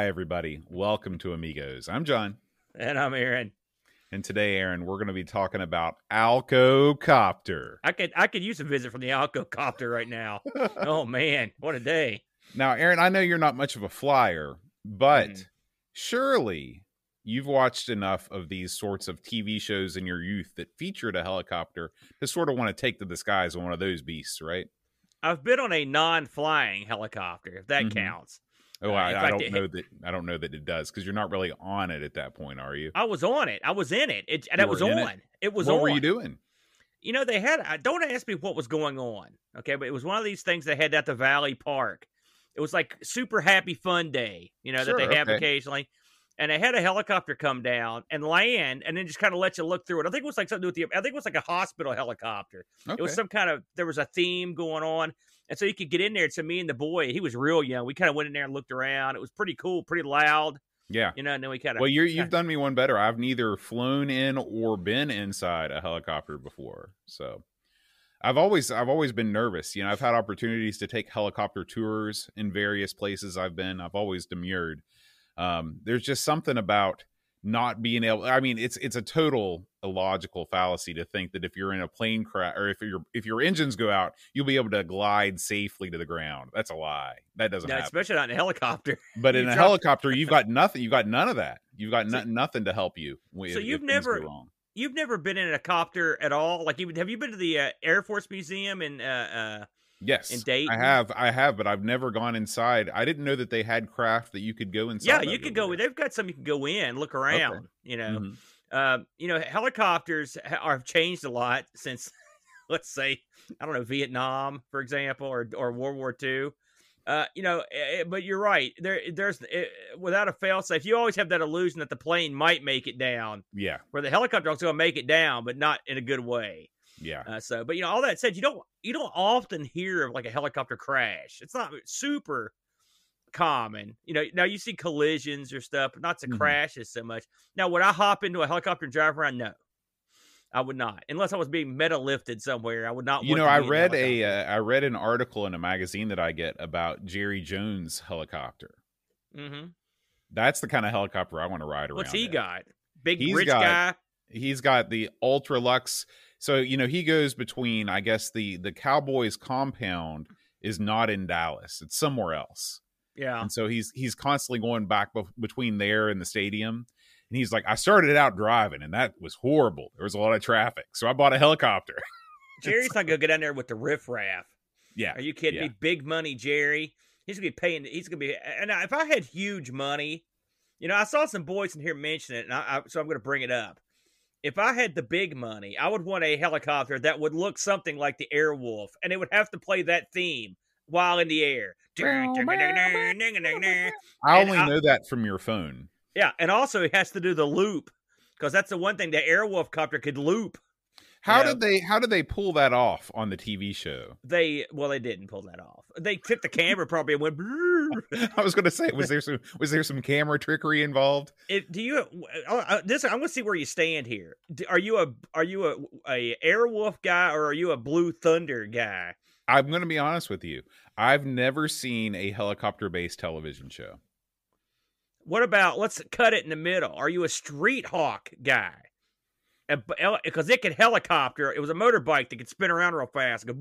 Hi, everybody. Welcome to Amigos. I'm John. And I'm Aaron. And today, Aaron, we're going to be talking about Alco Copter. I could I could use a visit from the Alco Copter right now. oh man, what a day! Now, Aaron, I know you're not much of a flyer, but mm. surely you've watched enough of these sorts of TV shows in your youth that featured a helicopter to sort of want to take to the skies on one of those beasts, right? I've been on a non-flying helicopter, if that mm-hmm. counts. Oh, I, I, don't know that. I don't know that it does because you're not really on it at that point, are you? I was on it. I was in it. It and it was on. It? it? was what on. were you doing? You know, they had. Uh, don't ask me what was going on. Okay, but it was one of these things they had at the Valley Park. It was like super happy fun day. You know sure, that they have okay. occasionally. And they had a helicopter come down and land, and then just kind of let you look through it. I think it was like something to do with the. I think it was like a hospital helicopter. Okay. It was some kind of. There was a theme going on, and so you could get in there. to me and the boy, he was real young. We kind of went in there and looked around. It was pretty cool, pretty loud. Yeah, you know, and then we kind of. Well, you you've done me one better. I've neither flown in or been inside a helicopter before, so I've always I've always been nervous. You know, I've had opportunities to take helicopter tours in various places I've been. I've always demurred. Um, there's just something about not being able i mean it's it's a total illogical fallacy to think that if you're in a plane crash or if your if your engines go out you'll be able to glide safely to the ground. That's a lie. That doesn't happen. especially not in a helicopter. But in a helicopter you've got nothing you've got none of that. You've got nothing to help you so you've never you've never been in a copter at all? Like even have you been to the uh, air force museum in uh, uh Yes, in Dayton. I have, I have, but I've never gone inside. I didn't know that they had craft that you could go inside. Yeah, you could go. They've got some you can go in, look around. Okay. You know, mm-hmm. uh, you know, helicopters have changed a lot since, let's say, I don't know, Vietnam, for example, or or World War II. Uh, you know, eh, eh, but you're right. There, there's it, eh, without a failsafe, you always have that illusion that the plane might make it down. Yeah, where the helicopter is going to make it down, but not in a good way. Yeah. Uh, so, but you know, all that said, you don't you don't often hear of like a helicopter crash. It's not super common. You know, now you see collisions or stuff, but not to mm-hmm. crashes so much. Now, would I hop into a helicopter and drive around? No. I would not, unless I was being meta lifted somewhere. I would not. You know, I read a uh, I read an article in a magazine that I get about Jerry Jones helicopter. Mm-hmm. That's the kind of helicopter I want to ride around. What's he in. got? Big he's rich got, guy. He's got the ultra lux so you know he goes between i guess the the cowboys compound is not in dallas it's somewhere else. Yeah. And so he's he's constantly going back be- between there and the stadium and he's like i started out driving and that was horrible. There was a lot of traffic so i bought a helicopter. Jerry's not gonna get down there with the riffraff. Yeah are you kidding yeah. me big money jerry. He's gonna be paying he's gonna be and if i had huge money you know i saw some boys in here mention it and I, I so i'm gonna bring it up if I had the big money, I would want a helicopter that would look something like the Airwolf, and it would have to play that theme while in the air. I only I, know that from your phone. Yeah, and also it has to do the loop because that's the one thing the Airwolf copter could loop. How did they how did they pull that off on the TV show? They well they didn't pull that off. They took the camera probably and went. I was going to say was there some was there some camera trickery involved? It, do you uh, uh this? I'm going to see where you stand here. Are you a are you a a Airwolf guy or are you a Blue Thunder guy? I'm going to be honest with you. I've never seen a helicopter based television show. What about let's cut it in the middle? Are you a Street Hawk guy? Because it could helicopter. It was a motorbike that could spin around real fast. Go,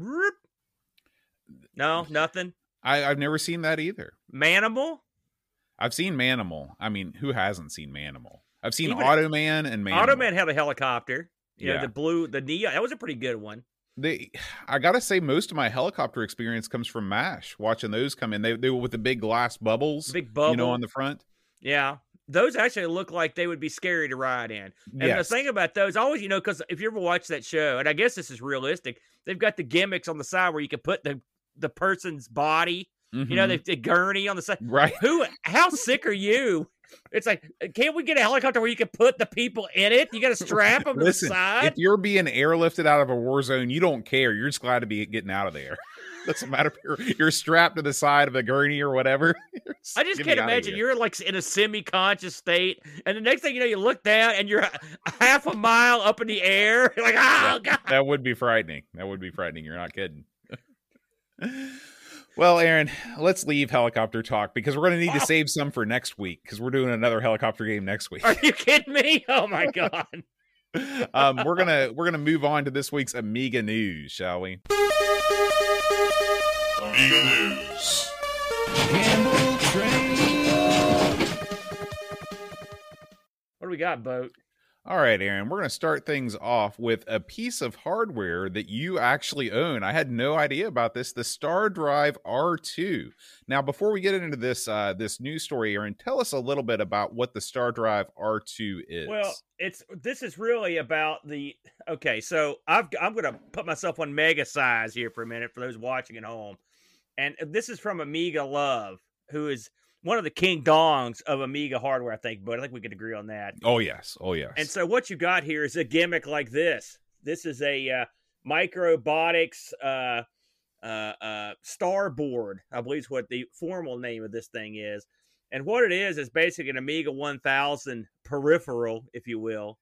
no, nothing. I, have never seen that either. Manimal. I've seen Manimal. I mean, who hasn't seen Manimal? I've seen Even Automan and Manimal. Automan had a helicopter. You yeah. know, the blue, the neon. That was a pretty good one. They, I gotta say, most of my helicopter experience comes from Mash. Watching those come in, they they were with the big glass bubbles, big bubble, you know, on the front. Yeah, those actually look like they would be scary to ride in. And yes. the thing about those, always, you know, because if you ever watch that show, and I guess this is realistic, they've got the gimmicks on the side where you can put the the person's body. Mm-hmm. You know, mm-hmm. the, the gurney on the side. Right. Who? How sick are you? It's like, can't we get a helicopter where you can put the people in it? You got to strap them Listen, to the side. If you're being airlifted out of a war zone, you don't care. You're just glad to be getting out of there. Doesn't matter if you're, you're strapped to the side of a gurney or whatever. I just can't imagine you're like in a semi-conscious state, and the next thing you know, you look down and you're half a mile up in the air. You're like, oh god, that would be frightening. That would be frightening. You're not kidding. Well, Aaron, let's leave helicopter talk because we're going to need to save some for next week because we're doing another helicopter game next week. Are you kidding me? Oh my god. um, we're gonna we're gonna move on to this week's Amiga news, shall we? Amiga news. What do we got, boat? All right, Aaron, we're going to start things off with a piece of hardware that you actually own. I had no idea about this, the Star Drive R2. Now, before we get into this uh, this news story, Aaron, tell us a little bit about what the Star Drive R2 is. Well, it's this is really about the Okay, so I've I'm going to put myself on mega size here for a minute for those watching at home. And this is from Amiga Love, who is one of the king dongs of Amiga hardware, I think, but I think we could agree on that. Oh yes, oh yes. And so what you got here is a gimmick like this. This is a uh, Microbotics uh, uh, uh, Starboard, I believe is what the formal name of this thing is. And what it is is basically an Amiga 1000 peripheral, if you will,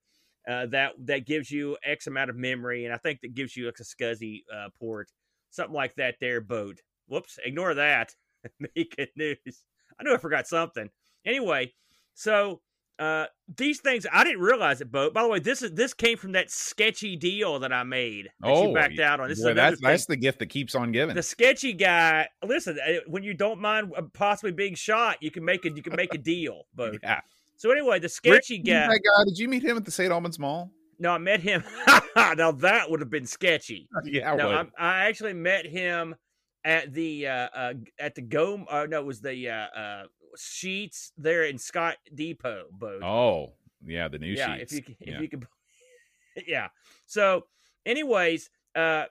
uh, that that gives you X amount of memory, and I think that gives you like a SCSI uh, port, something like that. There, boat. Whoops, ignore that. Make it news. I knew I forgot something. Anyway, so uh, these things I didn't realize it, Bo. By the way, this is this came from that sketchy deal that I made. That oh, you backed out on. This boy, that's that's the gift that keeps on giving. The sketchy guy. Listen, uh, when you don't mind possibly being shot, you can make a you can make a deal, Bo. yeah. So anyway, the sketchy Rick, guy. That guy. Did you meet him at the St. Albans Mall? No, I met him. now that would have been sketchy. Yeah, no, I, I actually met him at the uh, uh at the go uh, no it was the uh, uh Sheetz there in Scott Depot boat. Oh, yeah, the new yeah, Sheetz. If you if yeah. you could Yeah. So anyways, uh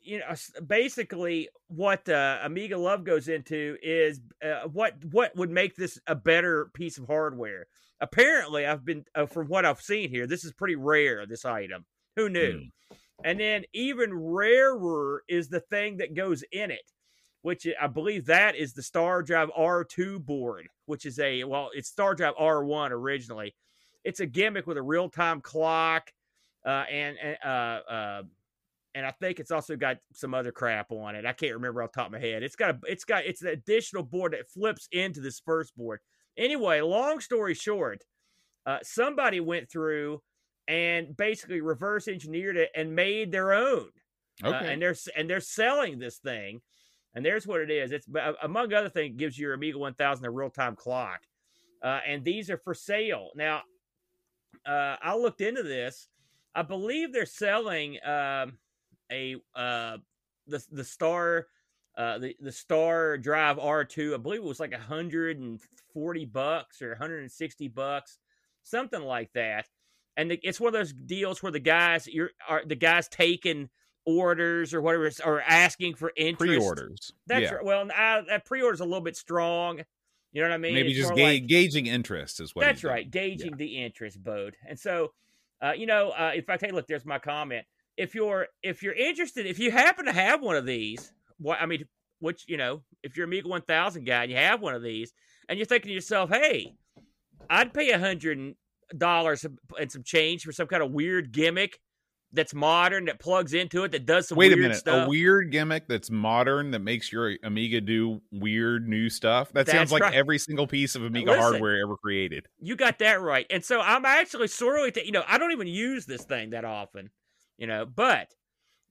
you know basically what uh, Amiga Love goes into is uh, what what would make this a better piece of hardware. Apparently, I've been uh, from what I've seen here, this is pretty rare this item. Who knew? Mm. And then even rarer is the thing that goes in it, which I believe that is the Star Drive R2 board, which is a, well, it's Star Drive R1 originally. It's a gimmick with a real time clock. Uh, and, uh, uh, and I think it's also got some other crap on it. I can't remember off the top of my head. It's got a, it's got, it's an additional board that flips into this first board. Anyway, long story short, uh, somebody went through and basically reverse engineered it and made their own. Uh, okay. Uh, and they're and they're selling this thing, and there's what it is. It's among other things, gives your Amiga 1000 a real time clock, uh, and these are for sale now. Uh, I looked into this. I believe they're selling um, a uh, the the Star uh, the the Star Drive R2. I believe it was like 140 bucks or 160 bucks, something like that and the, it's one of those deals where the guys you're are the guys taking orders or whatever or asking for interest. Pre-orders. That's yeah. right. Well, I, that pre-order is a little bit strong. You know what I mean? Maybe it's just ga- like, gauging interest is what. That's right, gauging yeah. the interest, Bode. And so, uh, you know, uh, if I take a look, there's my comment. If you're if you're interested, if you happen to have one of these, what I mean, which you know, if you're a Amiga 1000 guy and you have one of these, and you're thinking to yourself, hey, I'd pay a hundred dollars and some change for some kind of weird gimmick that's modern that plugs into it that does some wait a minute stuff. a weird gimmick that's modern that makes your amiga do weird new stuff that that's sounds like right. every single piece of amiga Listen, hardware ever created you got that right and so i'm actually sorely t- you know i don't even use this thing that often you know but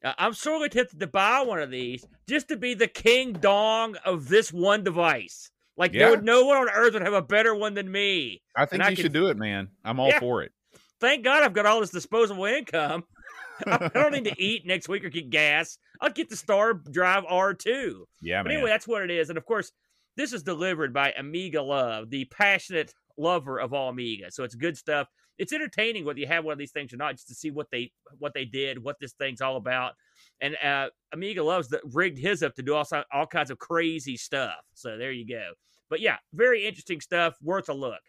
uh, i'm sorely tempted to buy one of these just to be the king dong of this one device like yeah. would, no one on earth would have a better one than me. I think and you I should do it, man. I'm all yeah. for it. Thank God I've got all this disposable income. I don't need to eat next week or get gas. I'll get the Star Drive R2. Yeah, but man. anyway, that's what it is. And of course, this is delivered by Amiga Love, the passionate lover of all Amiga. So it's good stuff. It's entertaining whether you have one of these things or not, just to see what they what they did, what this thing's all about. And uh, Amiga loves that rigged his up to do all all kinds of crazy stuff. So there you go. But yeah, very interesting stuff. Worth a look.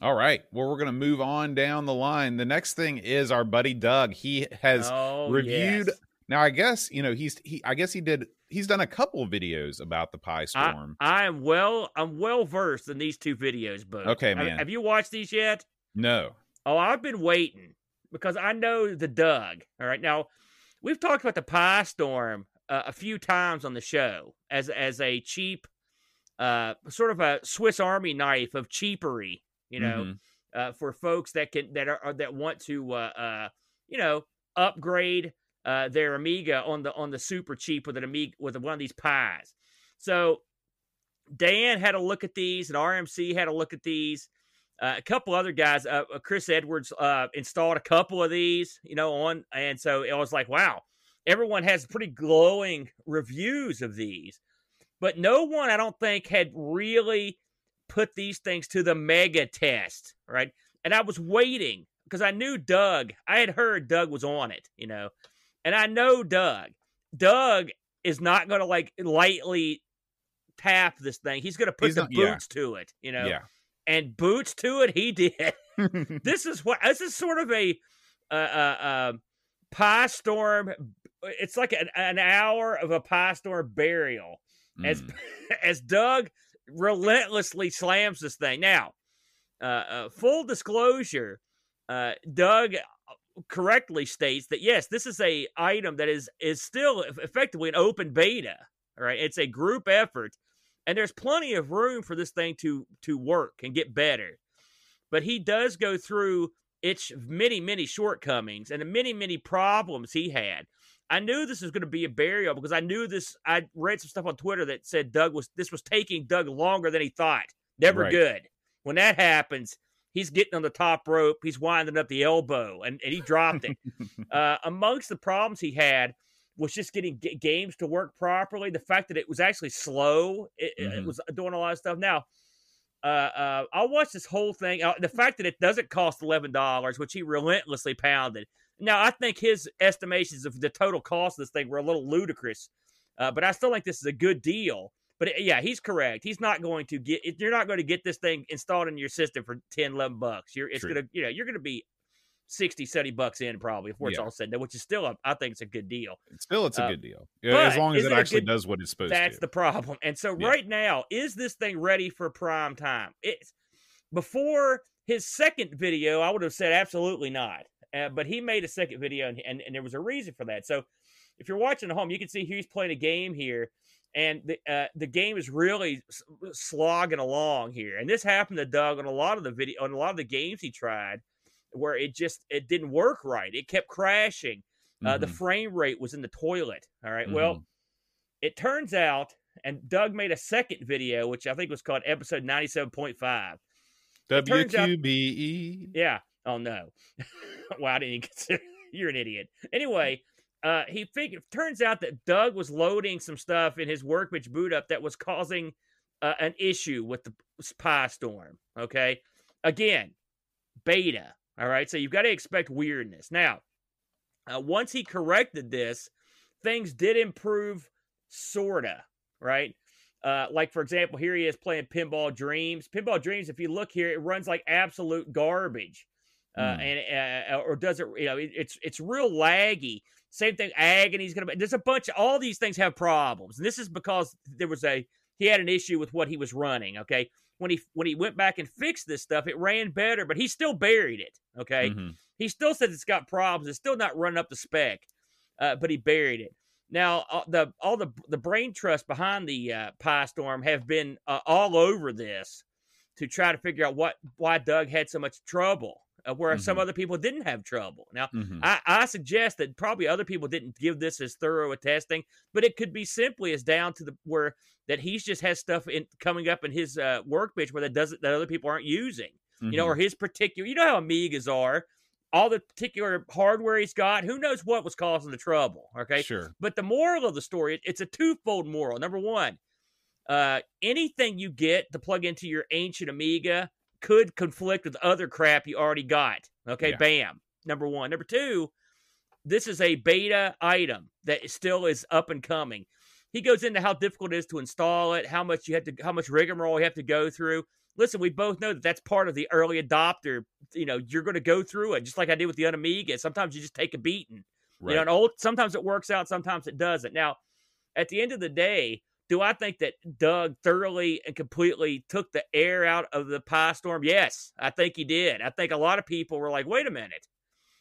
All right. Well, we're going to move on down the line. The next thing is our buddy Doug. He has oh, reviewed. Yes. Now, I guess you know he's he. I guess he did. He's done a couple videos about the Pi Storm. I, I am well. I'm well versed in these two videos, but okay, man. Have, have you watched these yet? No. Oh, I've been waiting because I know the Doug. All right, now we've talked about the Pi Storm uh, a few times on the show as as a cheap, uh, sort of a Swiss Army knife of cheapery, you know, mm-hmm. uh, for folks that can that are that want to, uh, uh, you know, upgrade uh, their Amiga on the on the super cheap with an Amiga with one of these pies. So Dan had a look at these, and RMC had a look at these. Uh, a couple other guys, Chris Edwards, uh, installed a couple of these, you know, on, and so it was like, wow, everyone has pretty glowing reviews of these, but no one, I don't think, had really put these things to the mega test, right? And I was waiting because I knew Doug. I had heard Doug was on it, you know, and I know Doug. Doug is not going to like lightly tap this thing. He's going to put He's the not, boots yeah. to it, you know. Yeah and boots to it. He did. this is what this is sort of a uh, uh, Pi Storm. It's like an, an hour of a Pi Storm burial mm. as as Doug relentlessly slams this thing. Now, uh, uh, full disclosure, uh, Doug correctly states that yes, this is a item that is is still effectively an open beta. Right, it's a group effort and there's plenty of room for this thing to to work and get better. But he does go through its many many shortcomings and the many many problems he had. I knew this was going to be a burial because I knew this. I read some stuff on Twitter that said Doug was this was taking Doug longer than he thought. Never right. good. When that happens, he's getting on the top rope. He's winding up the elbow, and, and he dropped it. uh, amongst the problems he had was just getting g- games to work properly. The fact that it was actually slow, it, mm-hmm. it was doing a lot of stuff. Now, uh, uh, I'll watch this whole thing. Uh, the fact that it doesn't cost eleven dollars, which he relentlessly pounded. Now, I think his estimations of the total cost of this thing were a little ludicrous, uh, but I still think this is a good deal. But it, yeah, he's correct. He's not going to get. You're not going to get this thing installed in your system for 10, 11 bucks. You're it's True. gonna, you know, you're gonna be 60, 70 bucks in probably before it's all said and done, which is still, a, I think it's a good deal. Still, it's a uh, good deal. Yeah, as long as it actually good, does what it's supposed that's to. That's the problem. And so yeah. right now, is this thing ready for prime time? It's before his second video, I would have said absolutely not. Uh, but he made a second video, and, and, and there was a reason for that. So if you're watching at home, you can see he's playing a game here, and the uh, the game is really slogging along here. And this happened to Doug on a lot of the video on a lot of the games he tried where it just it didn't work right. It kept crashing. Uh, mm-hmm. The frame rate was in the toilet. All right? mm-hmm. Well, it turns out, and Doug made a second video, which I think was called episode ninety seven point five. WQBE. Yeah. Oh no. I didn't even consider. You're an idiot. Anyway, uh, he figured. Turns out that Doug was loading some stuff in his workbench boot up that was causing uh, an issue with the spy Storm. Okay. Again, beta. All right, so you've got to expect weirdness. Now, uh, once he corrected this, things did improve, sorta. Right, uh, like for example, here he is playing Pinball Dreams. Pinball Dreams, if you look here, it runs like absolute garbage, uh, mm. and uh, or does it? You know, it, it's it's real laggy. Same thing, Agony's gonna. be There's a bunch. Of, all these things have problems, and this is because there was a he had an issue with what he was running. Okay, when he when he went back and fixed this stuff, it ran better, but he still buried it. Okay, mm-hmm. he still says it's got problems. It's still not running up the spec, uh, but he buried it. Now uh, the all the the brain trust behind the uh, Pi Storm have been uh, all over this to try to figure out what why Doug had so much trouble uh, where mm-hmm. some other people didn't have trouble. Now, mm-hmm. I, I, suggest that probably other people didn't give this as thorough a testing, but it could be simply as down to the where that he's just has stuff in coming up in his uh, workbench where that doesn't that other people aren't using. Mm-hmm. You know, or mm-hmm. his particular. You know how Amigas are. All the particular hardware he's got, who knows what was causing the trouble? Okay, sure. But the moral of the story, it's a twofold moral. Number one, uh, anything you get to plug into your ancient Amiga could conflict with other crap you already got. Okay, yeah. bam. Number one. Number two, this is a beta item that still is up and coming. He goes into how difficult it is to install it, how much you have to, how much rigmarole you have to go through. Listen, we both know that that's part of the early adopter. You know, you're going to go through it just like I did with the Amiga. Sometimes you just take a beating. Right. You know, old, sometimes it works out, sometimes it doesn't. Now, at the end of the day, do I think that Doug thoroughly and completely took the air out of the Pi Storm? Yes, I think he did. I think a lot of people were like, "Wait a minute,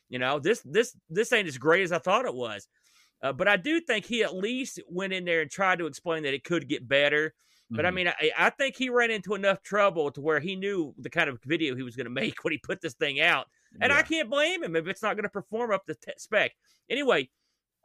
you know this this this ain't as great as I thought it was." Uh, but I do think he at least went in there and tried to explain that it could get better. But mm-hmm. I mean, I, I, think he ran into enough trouble to where he knew the kind of video he was going to make when he put this thing out. And yeah. I can't blame him if it's not going to perform up to t- spec. Anyway,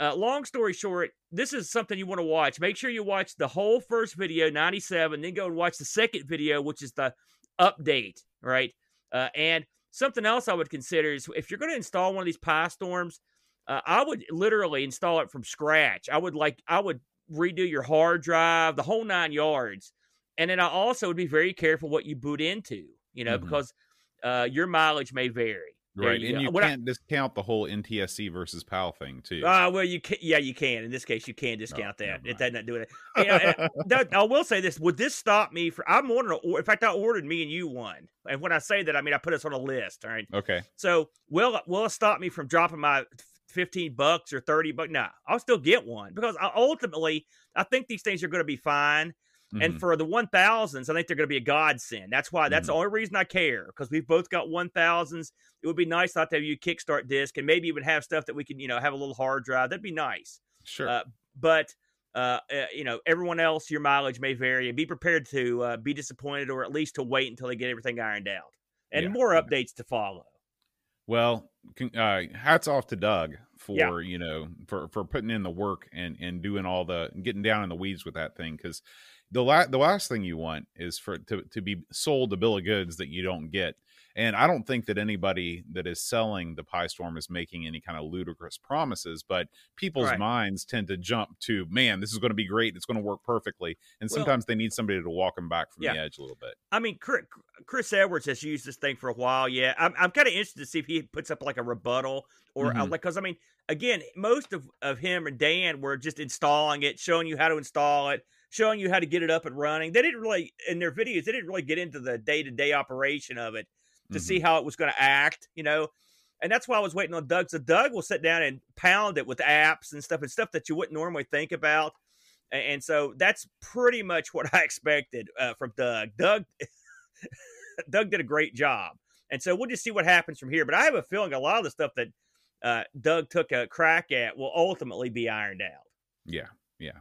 uh, long story short, this is something you want to watch. Make sure you watch the whole first video, 97, then go and watch the second video, which is the update, right? Uh, and something else I would consider is if you're going to install one of these Pi Storms, uh, I would literally install it from scratch. I would like, I would redo your hard drive, the whole nine yards. And then I also would be very careful what you boot into, you know, mm-hmm. because uh, your mileage may vary. Right, you and go. you can't I, discount the whole NTSC versus PAL thing too. Uh, well, you can. Yeah, you can. In this case, you can discount that. It does not do it. You know, that, I will say this: Would this stop me for? I'm ordering. In fact, I ordered me and you one. And when I say that, I mean I put us on a list. All right. Okay. So will will it stop me from dropping my 15 bucks or 30 bucks. Nah, I'll still get one because I, ultimately I think these things are going to be fine. Mm-hmm. And for the 1000s, I think they're going to be a godsend. That's why, that's mm-hmm. the only reason I care because we've both got 1000s. It would be nice not to have you kickstart disc and maybe even have stuff that we can, you know, have a little hard drive. That'd be nice. Sure. Uh, but, uh, uh, you know, everyone else, your mileage may vary and be prepared to uh, be disappointed or at least to wait until they get everything ironed out and yeah. more updates to follow. Well, uh, hats off to Doug for yeah. you know for for putting in the work and and doing all the getting down in the weeds with that thing because the la- the last thing you want is for to to be sold a bill of goods that you don't get and I don't think that anybody that is selling the Pi Storm is making any kind of ludicrous promises, but people's right. minds tend to jump to, man, this is going to be great. It's going to work perfectly. And well, sometimes they need somebody to walk them back from yeah. the edge a little bit. I mean, Chris Edwards has used this thing for a while. Yeah. I'm, I'm kind of interested to see if he puts up like a rebuttal or uh, mm-hmm. like, because I mean, again, most of, of him and Dan were just installing it, showing you how to install it showing you how to get it up and running. They didn't really in their videos. They didn't really get into the day to day operation of it to mm-hmm. see how it was going to act, you know. And that's why I was waiting on Doug. So Doug will sit down and pound it with apps and stuff and stuff that you wouldn't normally think about. And so that's pretty much what I expected uh, from Doug. Doug, Doug did a great job, and so we'll just see what happens from here. But I have a feeling a lot of the stuff that uh, Doug took a crack at will ultimately be ironed out. Yeah, yeah.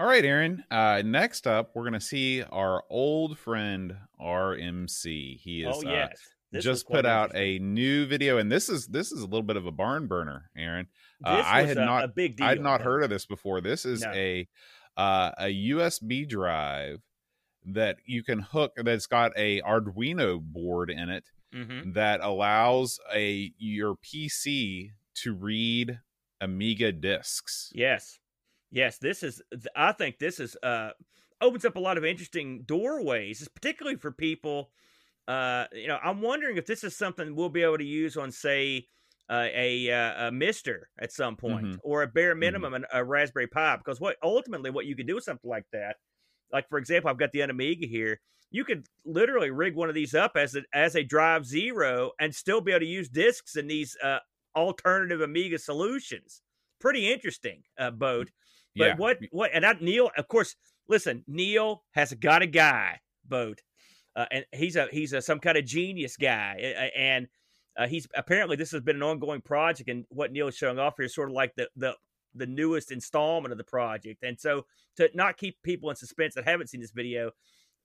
All right, Aaron. Uh, next up, we're going to see our old friend RMC. He is oh, uh, yes. Uh, just put out a new video, and this is this is a little bit of a barn burner, Aaron. Uh, I had a, not a big deal, I had not heard of this before. This is no. a uh, a USB drive that you can hook that's got a Arduino board in it mm-hmm. that allows a your PC to read Amiga discs. Yes. Yes, this is. I think this is uh, opens up a lot of interesting doorways, particularly for people. Uh, you know, I'm wondering if this is something we'll be able to use on, say, uh, a, uh, a MiSTer at some point, mm-hmm. or a bare mm-hmm. minimum mm-hmm. a, a Raspberry Pi. Because what ultimately what you could do with something like that, like for example, I've got the Amiga here. You could literally rig one of these up as a, as a Drive Zero and still be able to use discs in these uh, alternative Amiga solutions. Pretty interesting, uh, Boat. But yeah. what what and that Neil, of course, listen, Neil has got a guy boat, uh, and he's a he's a some kind of genius guy, and uh, he's apparently this has been an ongoing project, and what Neil is showing off here is sort of like the the the newest installment of the project, and so to not keep people in suspense that haven't seen this video.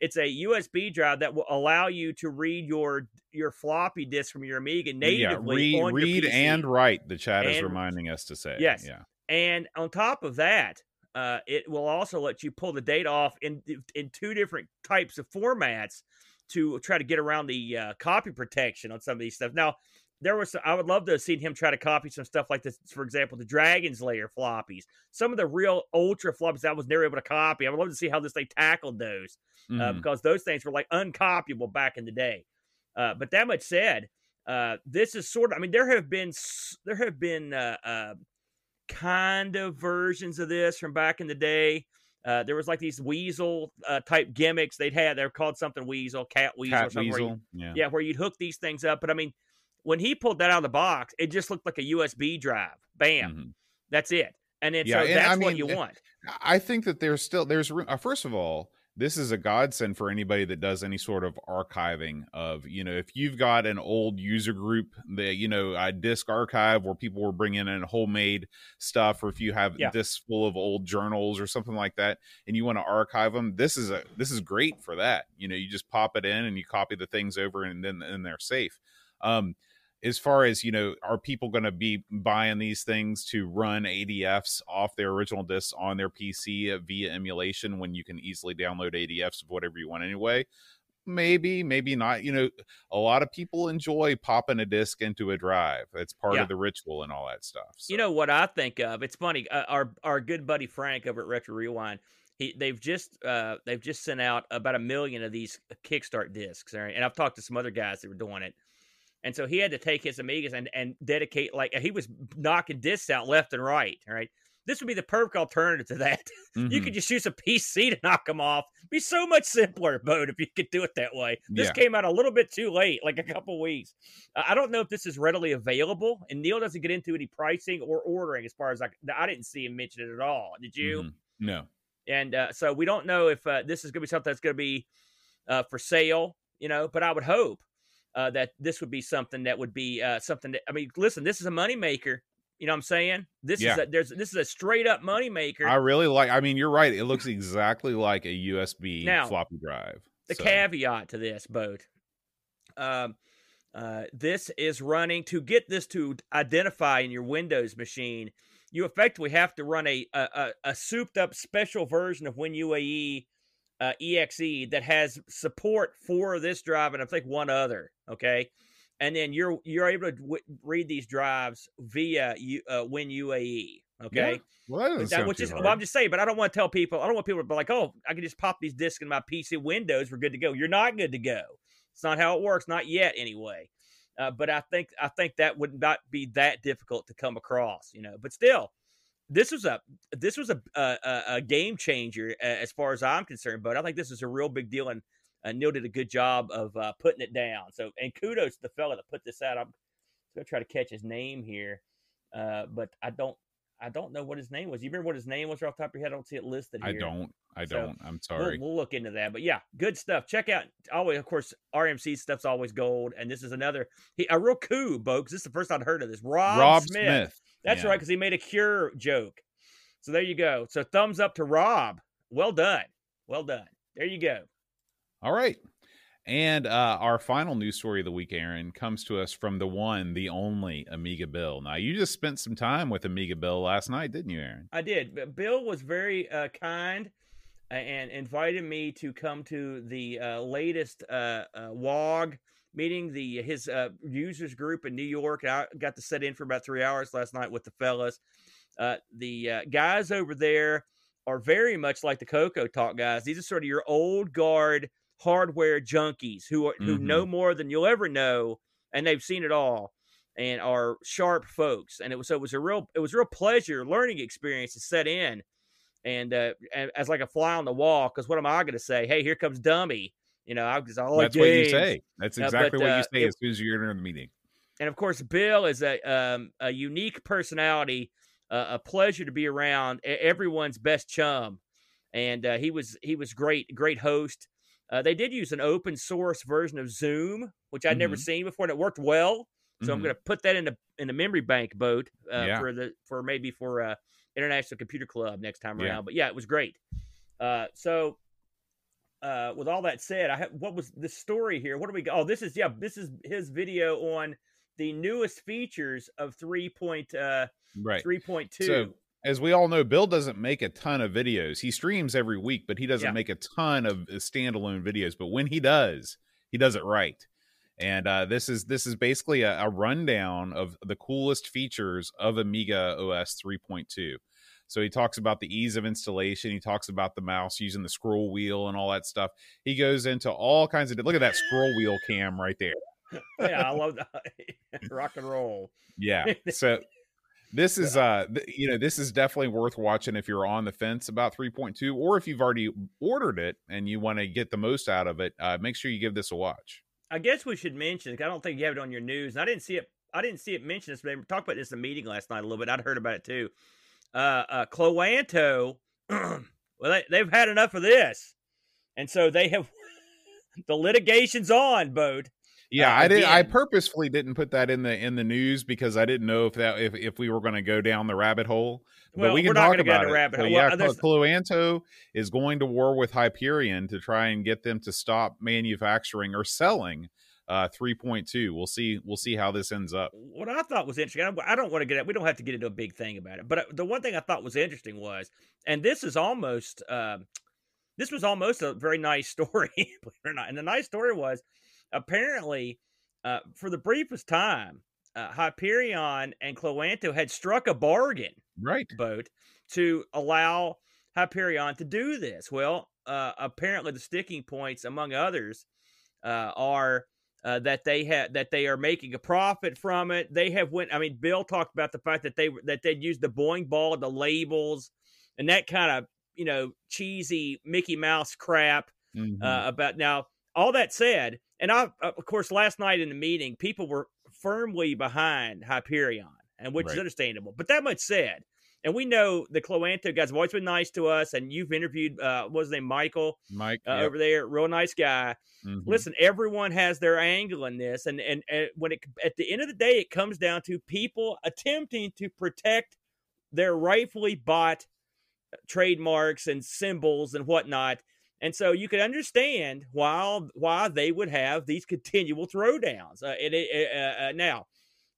It's a USB drive that will allow you to read your your floppy disk from your Amiga natively. Yeah, read, read and write. The chat and, is reminding us to say. Yes. Yeah. And on top of that, uh, it will also let you pull the data off in in two different types of formats to try to get around the uh, copy protection on some of these stuff. Now, there was I would love to have seen him try to copy some stuff like this. For example, the Dragon's Lair floppies, some of the real ultra floppies I was never able to copy. I would love to see how this they tackled those uh, mm-hmm. uh, because those things were like uncopyable back in the day. Uh, but that much said, uh, this is sort of. I mean, there have been there have been uh, kind of versions of this from back in the day. Uh, there was like these weasel uh, type gimmicks they'd had. They're called something weasel, Catweasel, cat or something. Weasel. You, yeah. yeah, where you'd hook these things up. But I mean, when he pulled that out of the box, it just looked like a USB drive. Bam, mm-hmm. that's it. And it's yeah, so and that's I mean, what you want. I think that there's still there's uh, first of all this is a godsend for anybody that does any sort of archiving of you know if you've got an old user group that you know a disk archive where people were bringing in homemade stuff or if you have yeah. disks full of old journals or something like that and you want to archive them this is a this is great for that you know you just pop it in and you copy the things over and then and they're safe um as far as you know are people going to be buying these things to run ADFs off their original discs on their pc via emulation when you can easily download ADFs of whatever you want anyway maybe maybe not you know a lot of people enjoy popping a disc into a drive it's part yeah. of the ritual and all that stuff so. you know what i think of it's funny uh, our our good buddy frank over at retro rewind he, they've just uh, they've just sent out about a million of these kickstart discs right? and i've talked to some other guys that were doing it and so he had to take his Amigas and, and dedicate, like, he was knocking discs out left and right. Right. This would be the perfect alternative to that. Mm-hmm. You could just use a PC to knock them off. be so much simpler, Bode, if you could do it that way. This yeah. came out a little bit too late, like a couple weeks. Uh, I don't know if this is readily available, and Neil doesn't get into any pricing or ordering as far as I, I didn't see him mention it at all. Did you? Mm-hmm. No. And uh, so we don't know if uh, this is going to be something that's going to be uh, for sale, you know, but I would hope uh, that this would be something that would be uh, something that I mean, listen, this is a moneymaker. You know what I'm saying? This yeah. is a, there's this is a straight up moneymaker. I really like. I mean, you're right. It looks exactly like a USB now, floppy drive. The so. caveat to this, boat. Um, uh, this is running to get this to identify in your Windows machine. You effectively have to run a a, a souped up special version of WinUAE uh, exe that has support for this drive and I think one other. Okay, and then you're you're able to w- read these drives via U, uh, WinUAE. Okay, yeah. well, that, that which is well, I'm just saying, but I don't want to tell people. I don't want people to be like, oh, I can just pop these discs in my PC Windows. We're good to go. You're not good to go. It's not how it works. Not yet, anyway. Uh, but I think I think that would not be that difficult to come across, you know. But still, this was a this was a a, a game changer as far as I'm concerned. But I think this is a real big deal, and uh, Neil did a good job of uh, putting it down. So, and kudos to the fella that put this out. I'm gonna try to catch his name here, uh, but I don't I don't know what his name was. You remember what his name was right off the top of your head? I don't see it listed here. I don't. I don't. I'm sorry. We'll, we'll, look into that. But yeah, good stuff. Check out always, of course, RMC stuff's always gold. And this is another he, a real coup, folks. This is the first I'd heard of this. Rob, Rob Smith. Smith. That's yeah. right, because he made a cure joke. So there you go. So thumbs up to Rob. Well done. Well done. There you go. All right. And uh, our final news story of the week, Aaron, comes to us from the one, the only Amiga Bill. Now, you just spent some time with Amiga Bill last night, didn't you, Aaron? I did. Bill was very uh, kind and invited me to come to the uh, latest uh, uh WOG meeting, the his uh, users group in New York. I got to sit in for about three hours last night with the fellas. The guys over there are very much like the Coco Talk guys. These are sort of your old guard – hardware junkies who are, mm-hmm. who know more than you'll ever know, and they've seen it all, and are sharp folks. And it was so it was a real it was a real pleasure learning experience to set in, and uh, as like a fly on the wall. Because what am I going to say? Hey, here comes Dummy. You know, I was all that's what you say. That's exactly uh, but, what you say uh, as soon as you're in the meeting. And of course, Bill is a um, a unique personality, uh, a pleasure to be around. Everyone's best chum, and uh, he was he was great, great host. Uh, they did use an open source version of Zoom, which I'd mm-hmm. never seen before, and it worked well. So mm-hmm. I'm going to put that in the in the memory bank boat uh, yeah. for the for maybe for uh, International Computer Club next time yeah. around. But yeah, it was great. Uh, so uh, with all that said, I have, what was the story here? What do we? Oh, this is yeah, this is his video on the newest features of three point uh, right three point two. So as we all know, Bill doesn't make a ton of videos. He streams every week, but he doesn't yeah. make a ton of uh, standalone videos. But when he does, he does it right. And uh, this is this is basically a, a, rundown of the coolest features of Amiga OS 3.2. So he talks about the ease of installation. He talks about the mouse using the scroll wheel and all that stuff. He goes into all kinds of look at that scroll wheel cam right there. yeah, I love that rock and roll. Yeah. So this is uh th- you know this is definitely worth watching if you're on the fence about 3.2 or if you've already ordered it and you want to get the most out of it uh make sure you give this a watch. I guess we should mention i don't think you have it on your news and i didn't see it i didn't see it mentioned this but they talked about this in a meeting last night a little bit i'd heard about it too. Uh uh cloanto well they, they've had enough of this and so they have the litigation's on boat yeah, uh, I did. I purposefully didn't put that in the in the news because I didn't know if that if, if we were going to go down the rabbit hole. But well, we can talk about it. Rabbit hole. yeah, well, Cloanto is going to war with Hyperion to try and get them to stop manufacturing or selling uh 3.2 we'll see we'll see how this ends up what i thought was interesting i don't want to get it we don't have to get into a big thing about it but uh, the one thing i thought was interesting was and this is almost um this was almost a very nice story believe it or not and the nice story was apparently, uh, for the briefest time, uh, Hyperion and Cloanto had struck a bargain, right, boat to allow Hyperion to do this. Well, uh, apparently, the sticking points, among others, uh, are uh, that they had that they are making a profit from it. They have went. I mean, Bill talked about the fact that they that they'd used the Boing ball, the labels, and that kind of you know cheesy Mickey Mouse crap mm-hmm. uh, about now. All that said, and I, uh, of course, last night in the meeting, people were firmly behind Hyperion, and which right. is understandable. But that much said, and we know the Cloanto guys have always been nice to us, and you've interviewed, uh, what was his name, Michael, Mike uh, yep. over there, real nice guy. Mm-hmm. Listen, everyone has their angle in this, and, and and when it at the end of the day, it comes down to people attempting to protect their rightfully bought trademarks and symbols and whatnot and so you could understand why why they would have these continual throwdowns. Uh, it, it, uh, uh, now,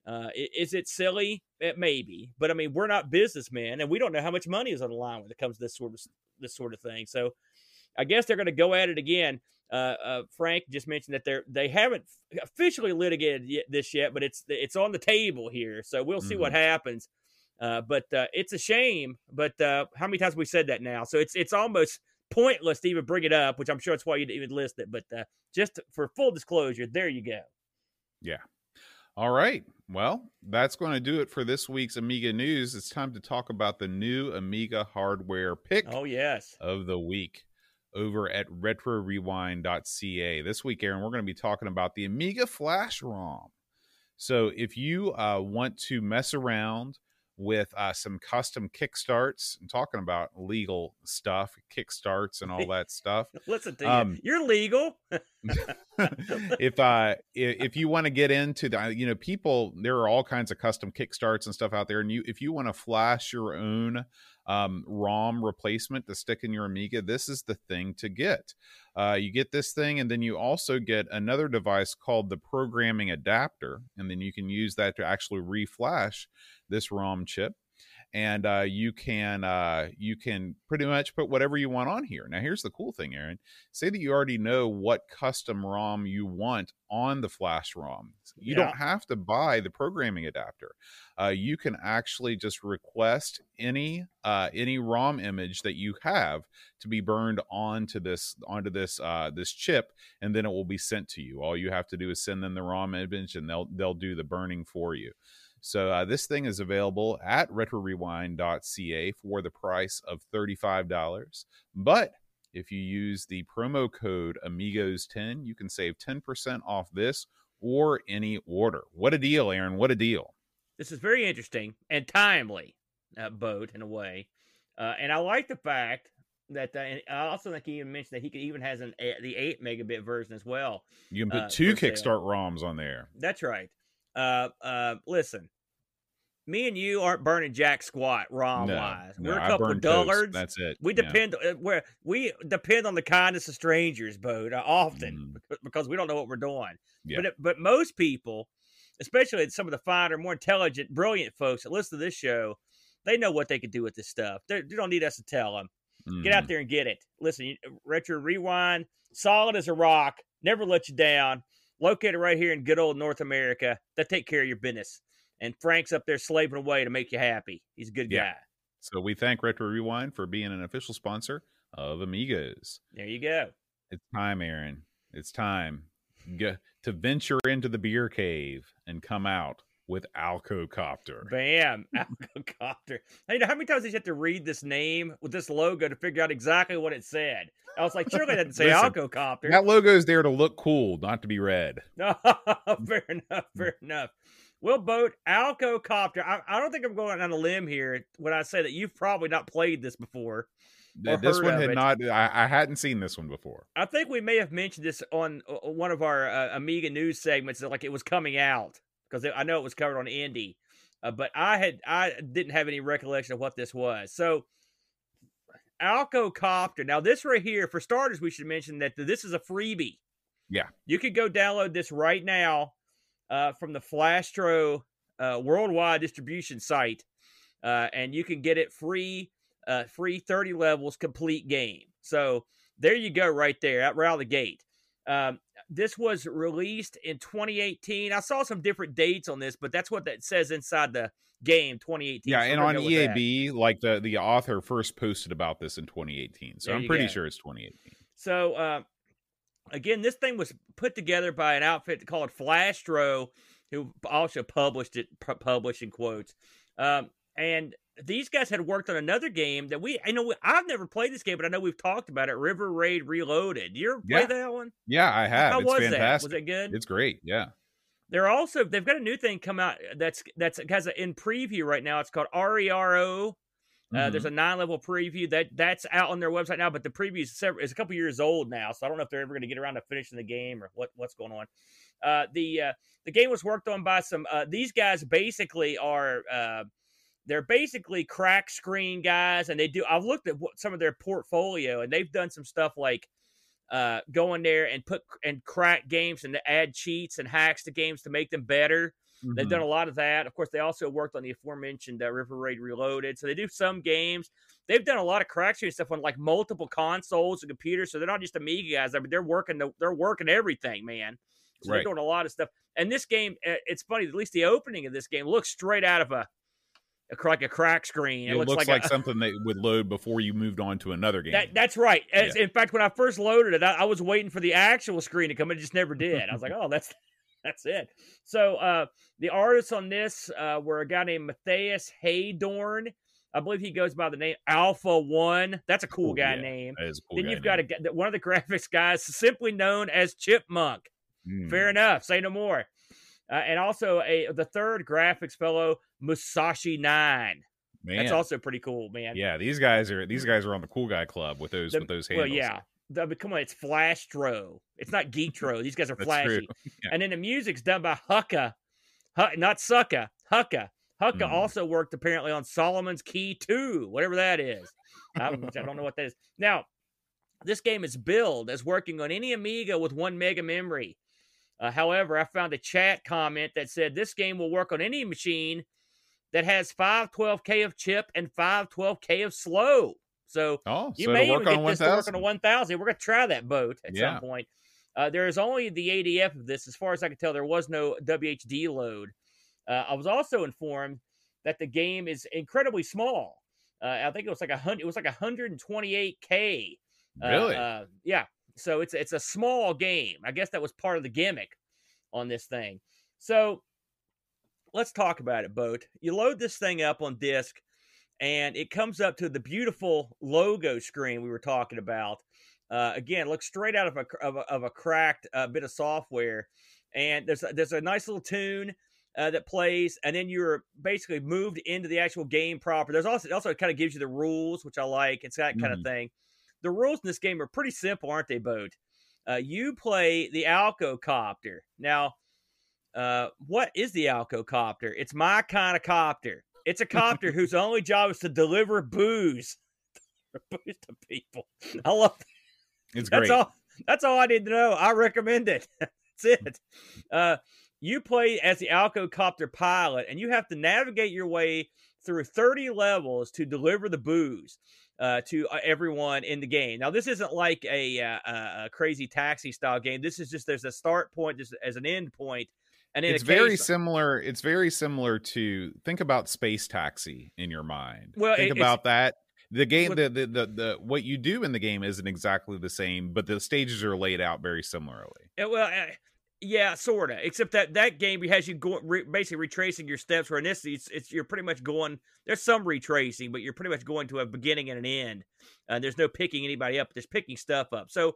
uh, is it silly? It may be, but I mean, we're not businessmen, and we don't know how much money is on the line when it comes to this sort of this sort of thing. So, I guess they're going to go at it again. Uh, uh, Frank just mentioned that they're they haven't officially litigated yet, this yet, but it's it's on the table here. So we'll see mm-hmm. what happens. but it's a shame. But how many times have we said that now? So it's it's almost pointless to even bring it up, which I'm sure that's why you didn't even list it. But uh, just for full disclosure, there you go. Yeah. All right. Well, that's going to do it for this week's Amiga news. It's time to talk about the new Amiga hardware pick. Oh yes, of the week over at RetroRewind.ca. This week, Aaron, we're going to be talking about the Amiga Flash ROM. So, if you uh, want to mess around with uh, some custom kickstarts. I'm talking about legal stuff, kickstarts, and all that stuff. Listen to um, you. You're legal. if uh if you want to get into the you know people there are all kinds of custom kickstarts and stuff out there and you if you want to flash your own um, ROM replacement to stick in your Amiga, this is the thing to get. Uh, you get this thing, and then you also get another device called the programming adapter, and then you can use that to actually reflash this ROM chip and uh, you can uh, you can pretty much put whatever you want on here. Now, here's the cool thing, Aaron. Say that you already know what custom ROM you want on the flash ROM. You yeah. don't have to buy the programming adapter. Uh, you can actually just request any uh, any ROM image that you have to be burned onto this onto this uh, this chip, and then it will be sent to you. All you have to do is send them the ROM image, and they'll they'll do the burning for you. So uh, this thing is available at retrorewind.ca for the price of $35. But if you use the promo code Amigos10, you can save 10% off this or any order. What a deal, Aaron. What a deal. This is very interesting and timely, uh, boat in a way. Uh, and I like the fact that uh, I also think he even mentioned that he could even has an the eight megabit version as well. You can put uh, two Kickstart ROMs on there. That's right. Uh, uh, listen, me and you aren't burning jack squat ROM no, wise. We're a couple of dullards. That's it. We depend yeah. Uh, where we depend on the kindness of strangers, boat uh, often mm. because we don't know what we're doing. Yeah. But but most people, especially some of the finer, more intelligent, brilliant folks that listen to this show, they know what they can do with this stuff. They're, they do not need us to tell them. Mm. Get out mm. there and get it. Listen, retro rewind, solid as a rock, never let you down located right here in good old North America. that take care of your business. And Frank's up there slaving away to make you happy. He's a good yeah. guy. So we thank Retro Rewind for being an official sponsor of Amigos. There you go. It's time, Aaron. It's time to venture into the beer cave and come out with Alcocopter. Bam, Alcocopter. Hey, how many times did you have to read this name with this logo to figure out exactly what it said? I was like, surely that didn't say Listen, Alcocopter. That logo is there to look cool, not to be read. Fair enough, mm. fair enough. Well, boat Alcocopter. I, I don't think I'm going on a limb here when I say that you've probably not played this before. this one had not. I, I, hadn't seen this one before. I think we may have mentioned this on uh, one of our uh, Amiga news segments. That, like it was coming out because I know it was covered on Indy, uh, but I had I didn't have any recollection of what this was. So Alco Copter. Now this right here, for starters, we should mention that this is a freebie. Yeah, you could go download this right now uh, from the Flashtro uh, worldwide distribution site, uh, and you can get it free, uh, free thirty levels, complete game. So there you go, right there, out right out of the gate. Um, this was released in 2018. I saw some different dates on this, but that's what that says inside the game 2018. Yeah, so and on EAB, like the the author first posted about this in 2018. So there I'm pretty go. sure it's 2018. So uh, again, this thing was put together by an outfit called Flashtro, who also published it, published in quotes. Um, and these guys had worked on another game that we I know I've never played this game, but I know we've talked about it. River Raid Reloaded. You ever yeah. play that one? Yeah, I have. How it's was fantastic. that? Was it good? It's great. Yeah. They're also they've got a new thing come out that's that's has a, in preview right now. It's called RERO. Uh, mm-hmm. There's a nine level preview that that's out on their website now, but the preview is, several, is a couple years old now, so I don't know if they're ever going to get around to finishing the game or what what's going on. Uh, the uh, the game was worked on by some uh, these guys basically are uh, they're basically crack screen guys, and they do. I've looked at some of their portfolio, and they've done some stuff like uh, go in there and put and crack games and add cheats and hacks to games to make them better. Mm-hmm. They've done a lot of that. Of course, they also worked on the aforementioned uh, River Raid Reloaded. So they do some games. They've done a lot of crack screen stuff on like multiple consoles and computers. So they're not just Amiga guys. I mean, they're working. The, they're working everything, man. So right. they're doing a lot of stuff. And this game, uh, it's funny. At least the opening of this game looks straight out of a like a crack screen. It, it looks, looks, like, like a, something that would load before you moved on to another game. That, that's right. Yeah. In fact, when I first loaded it, I, I, was waiting for the actual screen to come. And it just never did. I was like, oh, that's that's it. So uh, the artists on this uh, were a guy named Matthias Heydorn. I believe he goes by the name Alpha One. That's a cool Ooh, guy yeah. name. Cool then you've got a, one of the graphics guys, simply known as Chipmunk. Mm. Fair enough. Say no more. Uh, and also a the third graphics fellow, Musashi Nine. Man. That's also pretty cool, man. Yeah, these guys are these guys are on the cool guy club with those the, with those handles. Well, yeah. The, come on, it's Flashtro. It's not Geektro. These guys are flashy. Yeah. And then the music's done by Hucka, H- not Sucka, Hucka. Hucka mm. also worked apparently on Solomon's Key 2, whatever that is. I, I don't know what that is. Now, this game is billed as working on any Amiga with one mega memory. Uh, however, I found a chat comment that said this game will work on any machine that has 512K of chip and 512K of slow. So oh, you so may even get this to work on a 1000. We're going to try that boat at yeah. some point. Uh, there is only the ADF of this. As far as I can tell, there was no WHD load. Uh, I was also informed that the game is incredibly small. Uh, I think it was like a hundred. It was like 128k. Uh, really? Uh, yeah. So it's it's a small game. I guess that was part of the gimmick on this thing. So let's talk about it, Boat. You load this thing up on disk, and it comes up to the beautiful logo screen we were talking about. Uh, again, looks straight out of a of a, of a cracked uh, bit of software, and there's a, there's a nice little tune. Uh, that plays, and then you're basically moved into the actual game proper. There's also also kind of gives you the rules, which I like. It's that kind mm. of thing. The rules in this game are pretty simple, aren't they, Boat? Uh, you play the Alco Copter. Now, uh, what is the Alco Copter? It's my kind of copter. It's a copter whose only job is to deliver booze, booze to people. I love. That. It's that's great. all. That's all I need to know. I recommend it. that's it. Uh, you play as the Alco Copter pilot, and you have to navigate your way through 30 levels to deliver the booze uh, to uh, everyone in the game. Now, this isn't like a, uh, a, crazy taxi style game. This is just there's a start point just as an end point, and it's very similar. It's very similar to think about Space Taxi in your mind. Well, think about that. The game, the, the the the what you do in the game isn't exactly the same, but the stages are laid out very similarly. well, yeah, sort of. Except that that game has you go, re, basically retracing your steps. Where in this, it's, it's, you're pretty much going. There's some retracing, but you're pretty much going to a beginning and an end. Uh, there's no picking anybody up. There's picking stuff up. So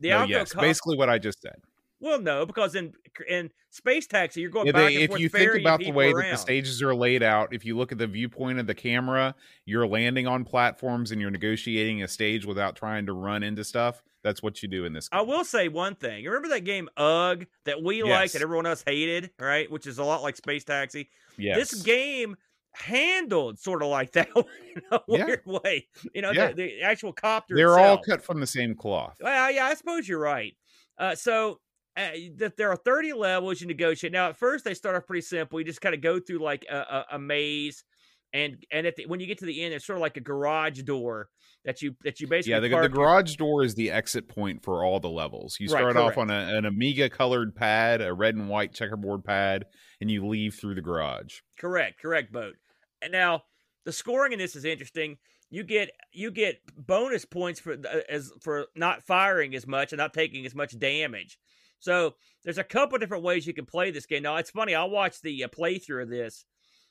the no, yes, basically what I just said. Well, no, because in in Space Taxi, you're going yeah, back they, If you think about the way around. that the stages are laid out, if you look at the viewpoint of the camera, you're landing on platforms and you're negotiating a stage without trying to run into stuff. That's what you do in this. Game. I will say one thing. You remember that game UGG that we yes. liked and everyone else hated, right? Which is a lot like Space Taxi. Yes. This game handled sort of like that in a weird yeah. way. You know, yeah. the, the, actual copter. They're itself. all cut from the same cloth. Well, yeah, I suppose you're right. Uh, so that there are 30 levels you negotiate. Now, at first, they start off pretty simple. You just kind of go through like a, a, a maze, and and at the, when you get to the end, it's sort of like a garage door that you that you basically yeah. The, the garage door is the exit point for all the levels. You start right, off on a, an Amiga colored pad, a red and white checkerboard pad, and you leave through the garage. Correct, correct, boat. And now the scoring in this is interesting. You get you get bonus points for uh, as for not firing as much and not taking as much damage. So there's a couple different ways you can play this game. Now it's funny. I watched the uh, playthrough of this.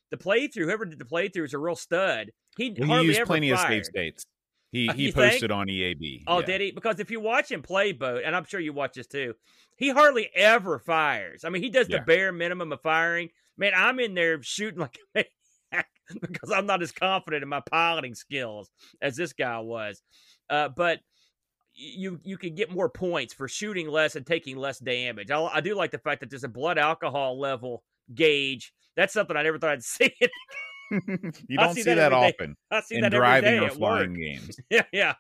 The playthrough, whoever did the playthrough, is a real stud. He hardly he used ever plenty fired. of save states. He uh, he posted think? on EAB. Oh, yeah. did he? Because if you watch him play boat, and I'm sure you watch this too, he hardly ever fires. I mean, he does yeah. the bare minimum of firing. Man, I'm in there shooting like because I'm not as confident in my piloting skills as this guy was. Uh, but you you can get more points for shooting less and taking less damage. I, I, do like the fact that there's a blood alcohol level gauge. That's something I never thought I'd see. you don't see, see, that, that often. I see in that driving or flying work. games. yeah, yeah.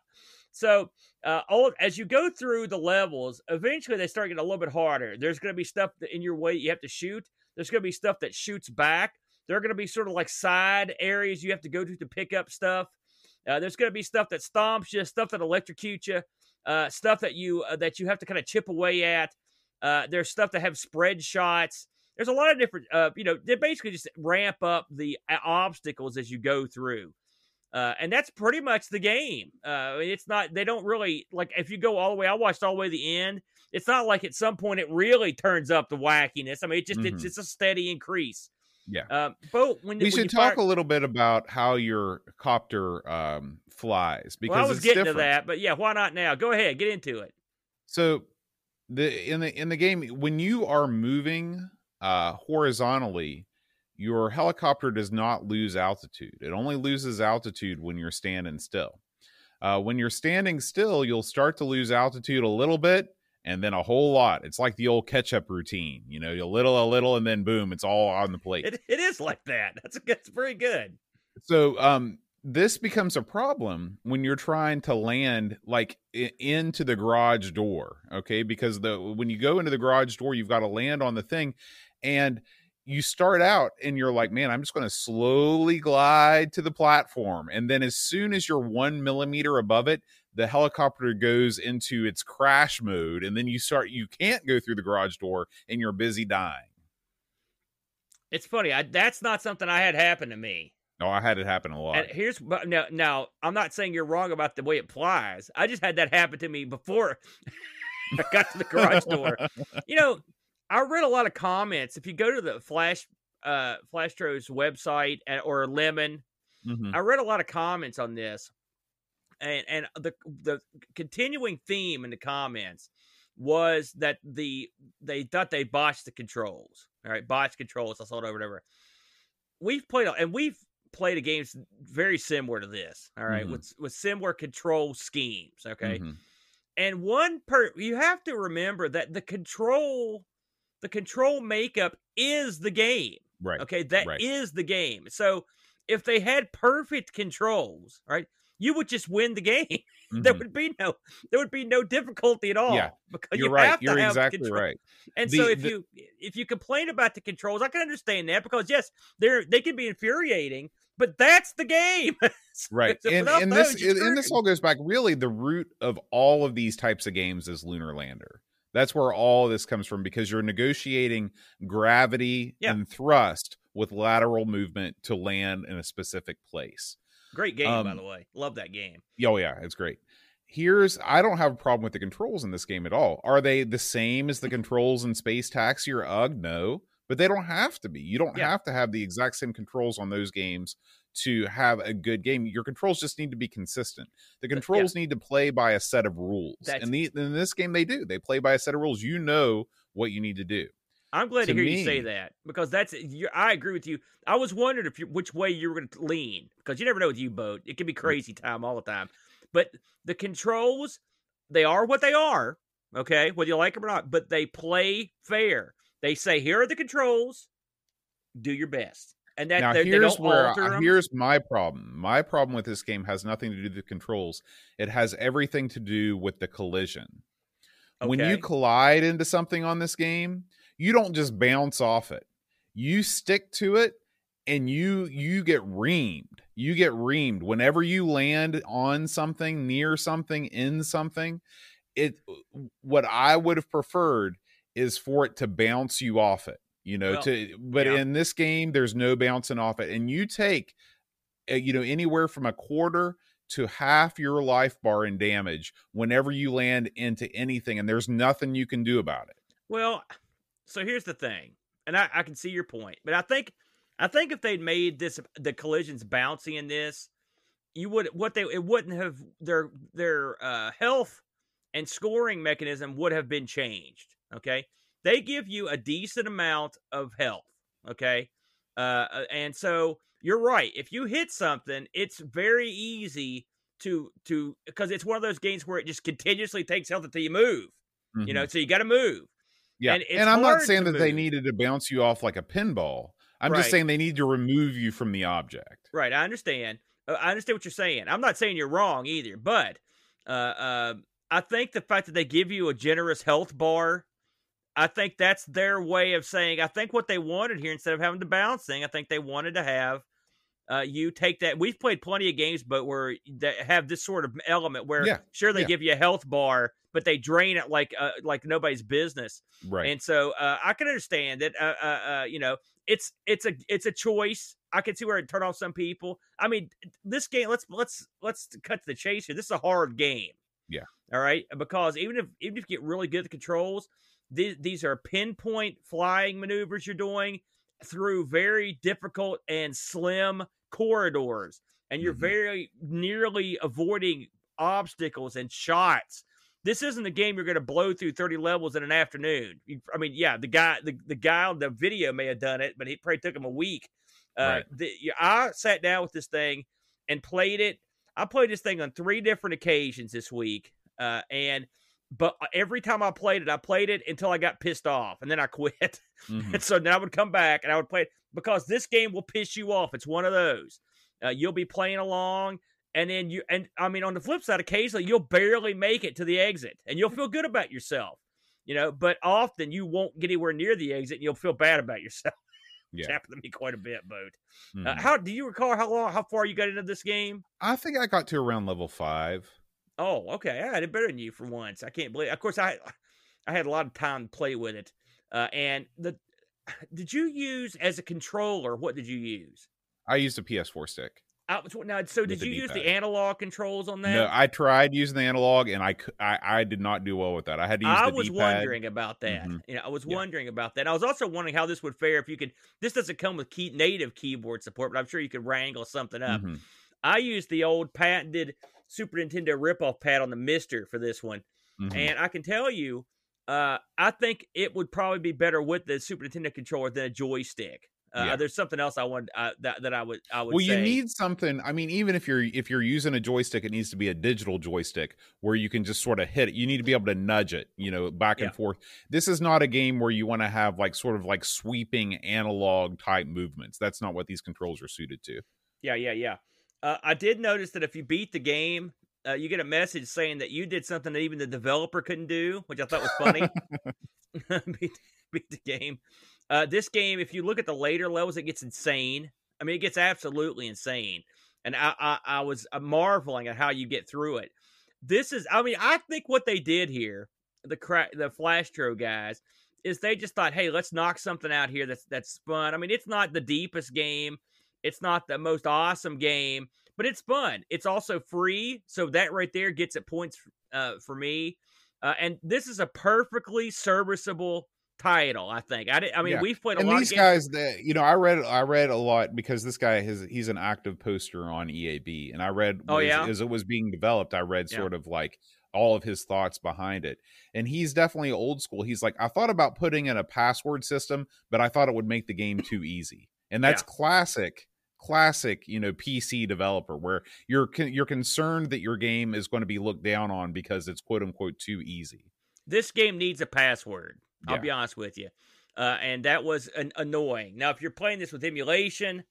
So, uh, all, as you go through the levels, eventually they start getting a little bit harder. There's going to be stuff in your way you have to shoot. There's going to be stuff that shoots back. There are going to be sort of like side areas you have to go to to pick up stuff. Uh, there's going to be stuff that stomps you, stuff that electrocutes you uh, stuff that you uh, that you have to kind of chip away at. Uh, there's stuff that have spread shots. There's a lot of different, uh, you know, they basically just ramp up the uh, obstacles as you go through. Uh, and that's pretty much the game. Uh, it's not, they don't really, like, if you go all the way, I watched all the way to the end. It's not like at some point it really turns up the wackiness. I mean, it just, mm-hmm. it's just a steady increase. Yeah. Um, but when we when should talk fire... a little bit about how your copter um, flies because well, I was getting different. to that, but yeah, why not now? Go ahead, get into it. So the in the in the game when you are moving uh, horizontally, your helicopter does not lose altitude. It only loses altitude when you're standing still. Uh, when you're standing still, you'll start to lose altitude a little bit and then a whole lot. It's like the old catch-up routine, you know, a little, a little, and then boom, it's all on the plate. It, it is like that. That's that's very good. So, um, this becomes a problem when you're trying to land like into the garage door, okay? Because the when you go into the garage door, you've got to land on the thing, and you start out and you're like, man, I'm just going to slowly glide to the platform. And then as soon as you're one millimeter above it, the helicopter goes into its crash mode. And then you start, you can't go through the garage door and you're busy dying. It's funny. I, that's not something I had happen to me. No, I had it happen a lot. And here's now, now I'm not saying you're wrong about the way it flies. I just had that happen to me before I got to the garage door. You know, I read a lot of comments. If you go to the Flash uh Flashtro's website or Lemon, mm-hmm. I read a lot of comments on this. And and the the continuing theme in the comments was that the they thought they botched the controls. All right, botched controls, I saw it over whatever. We've played and we've played a games very similar to this. All right, mm-hmm. with with similar control schemes. Okay. Mm-hmm. And one per you have to remember that the control the control makeup is the game. Right. Okay, that right. is the game. So if they had perfect controls, right, you would just win the game. Mm-hmm. there would be no there would be no difficulty at all. Yeah, because you're you right. you're exactly control. right. And the, so if the, you if you complain about the controls, I can understand that because yes, they're they can be infuriating, but that's the game. right. so and, and those, this and this all goes back really the root of all of these types of games is Lunar Lander. That's where all this comes from because you're negotiating gravity yeah. and thrust with lateral movement to land in a specific place. Great game, um, by the way. Love that game. Oh yeah, it's great. Here's I don't have a problem with the controls in this game at all. Are they the same as the controls in Space Taxi or UGG? No, but they don't have to be. You don't yeah. have to have the exact same controls on those games to have a good game. Your controls just need to be consistent. The controls yeah. need to play by a set of rules. That's, and the, in this game, they do. They play by a set of rules. You know what you need to do. I'm glad to, to hear me, you say that because that's I agree with you. I was wondering if you, which way you were going to lean because you never know with you boat. It can be mm. crazy time all the time. But the controls, they are what they are. Okay, whether you like them or not, but they play fair. They say here are the controls. Do your best. And that now here's where I, here's my problem. My problem with this game has nothing to do with the controls. It has everything to do with the collision. Okay. When you collide into something on this game, you don't just bounce off it. You stick to it and you you get reamed. You get reamed whenever you land on something, near something, in something. It what I would have preferred is for it to bounce you off it you know well, to but yeah. in this game there's no bouncing off it and you take uh, you know anywhere from a quarter to half your life bar in damage whenever you land into anything and there's nothing you can do about it well so here's the thing and i, I can see your point but i think i think if they'd made this the collisions bouncy in this you would what they it wouldn't have their their uh health and scoring mechanism would have been changed okay they give you a decent amount of health. Okay. Uh, uh, and so you're right. If you hit something, it's very easy to to because it's one of those games where it just continuously takes health until you move. Mm-hmm. You know, mm-hmm. so you got to move. Yeah, and, and I'm not saying that move. they needed to bounce you off like a pinball. I'm right. just saying they need to remove you from the object. Right. I understand. Uh, I understand what you're saying. I'm not saying you're wrong either, but uh, uh, I think the fact that they give you a generous health bar I think that's their way of saying. I think what they wanted here, instead of having the balancing, I think they wanted to have uh, you take that. We've played plenty of games, but where that have this sort of element where yeah, sure they yeah. give you a health bar, but they drain it like uh, like nobody's business. Right. And so uh, I can understand that. Uh, uh, uh, you know, it's it's a it's a choice. I can see where it turn off some people. I mean, this game. Let's let's let's cut to the chase here. This is a hard game. Yeah. All right. Because even if even if you get really good at the controls, these, these are pinpoint flying maneuvers you're doing through very difficult and slim corridors. And you're mm-hmm. very nearly avoiding obstacles and shots. This isn't a game you're going to blow through 30 levels in an afternoon. I mean, yeah, the guy, the, the guy on the video may have done it, but it probably took him a week. Uh, right. the, I sat down with this thing and played it. I played this thing on three different occasions this week. Uh, and but uh, every time I played it, I played it until I got pissed off, and then I quit. Mm-hmm. and so then I would come back and I would play it because this game will piss you off. It's one of those. Uh, you'll be playing along, and then you and I mean on the flip side, occasionally you'll barely make it to the exit, and you'll feel good about yourself, you know. But often you won't get anywhere near the exit, and you'll feel bad about yourself. Yeah. It's happened to me quite a bit, Boat. Uh, mm-hmm. Uh, how do you recall how long, how far you got into this game? I think I got to around level five. Oh, okay. I had it better than you for once. I can't believe. Of course, I I had a lot of time to play with it. Uh, and the did you use as a controller? What did you use? I used a PS4 stick. I, now, so did you use the analog controls on that? No, I tried using the analog, and I, I, I did not do well with that. I had to use. I was D-pad. wondering about that. Mm-hmm. You know, I was yeah. wondering about that. I was also wondering how this would fare if you could. This doesn't come with key, native keyboard support, but I'm sure you could wrangle something up. Mm-hmm. I used the old patented Super Nintendo ripoff pad on the Mister for this one, mm-hmm. and I can tell you, uh, I think it would probably be better with the Super Nintendo controller than a joystick. Uh, yeah. There's something else I want uh, that that I would I would. Well, say. you need something. I mean, even if you're if you're using a joystick, it needs to be a digital joystick where you can just sort of hit it. You need to be able to nudge it, you know, back and yeah. forth. This is not a game where you want to have like sort of like sweeping analog type movements. That's not what these controls are suited to. Yeah, yeah, yeah. Uh, I did notice that if you beat the game, uh, you get a message saying that you did something that even the developer couldn't do, which I thought was funny. beat, beat, the game. Uh, this game, if you look at the later levels, it gets insane. I mean, it gets absolutely insane. And I, I, I was uh, marveling at how you get through it. This is, I mean, I think what they did here, the cra- the Flashtro guys, is they just thought, hey, let's knock something out here that's that's fun. I mean, it's not the deepest game it's not the most awesome game, but it's fun. It's also free, so that right there gets it points uh, for me. Uh, and this is a perfectly serviceable title. I think. I did, I mean, yeah. we've played a lot. and lot. These guys, that you know, I read I read a lot because this guy has he's an active poster on EAB, and I read. Oh as, yeah. As it was being developed, I read sort yeah. of like all of his thoughts behind it. And he's definitely old school. He's like, I thought about putting in a password system, but I thought it would make the game too easy. And that's yeah. classic classic you know pc developer where you're you're concerned that your game is going to be looked down on because it's quote unquote too easy this game needs a password i'll yeah. be honest with you uh, and that was an annoying now if you're playing this with emulation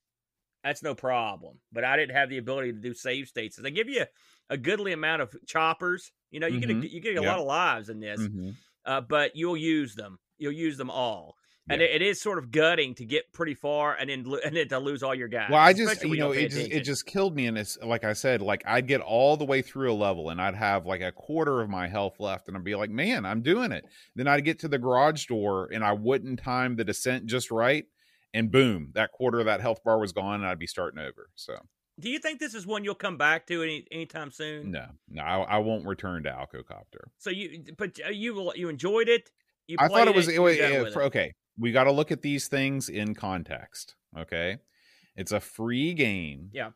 that's no problem but i didn't have the ability to do save states they give you a goodly amount of choppers you know you mm-hmm. get a, you get a lot of lives in this mm-hmm. uh, but you'll use them you'll use them all and it, it is sort of gutting to get pretty far and then and then to lose all your guys. Well, I just you know it just it just killed me, and it's like I said, like I'd get all the way through a level, and I'd have like a quarter of my health left, and I'd be like, man, I'm doing it. Then I'd get to the garage door, and I wouldn't time the descent just right, and boom, that quarter of that health bar was gone, and I'd be starting over. So. Do you think this is one you'll come back to any anytime soon? No, no, I, I won't return to Alcocopter. So you, but uh, you you enjoyed it. You I thought it was it, it, okay we got to look at these things in context. Okay, it's a free game. Yeah,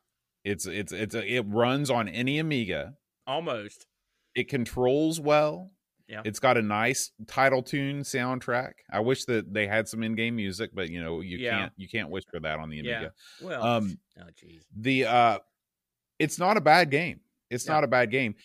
it's it's it's a, it runs on any Amiga. Almost. It controls well. Yeah. It's got a nice title tune soundtrack. I wish that they had some in-game music, but you know, you yeah. can't you can't wish for that on the Amiga. Yeah. Well, um oh jeez. The uh it's not a bad game. It's yeah. not a bad game.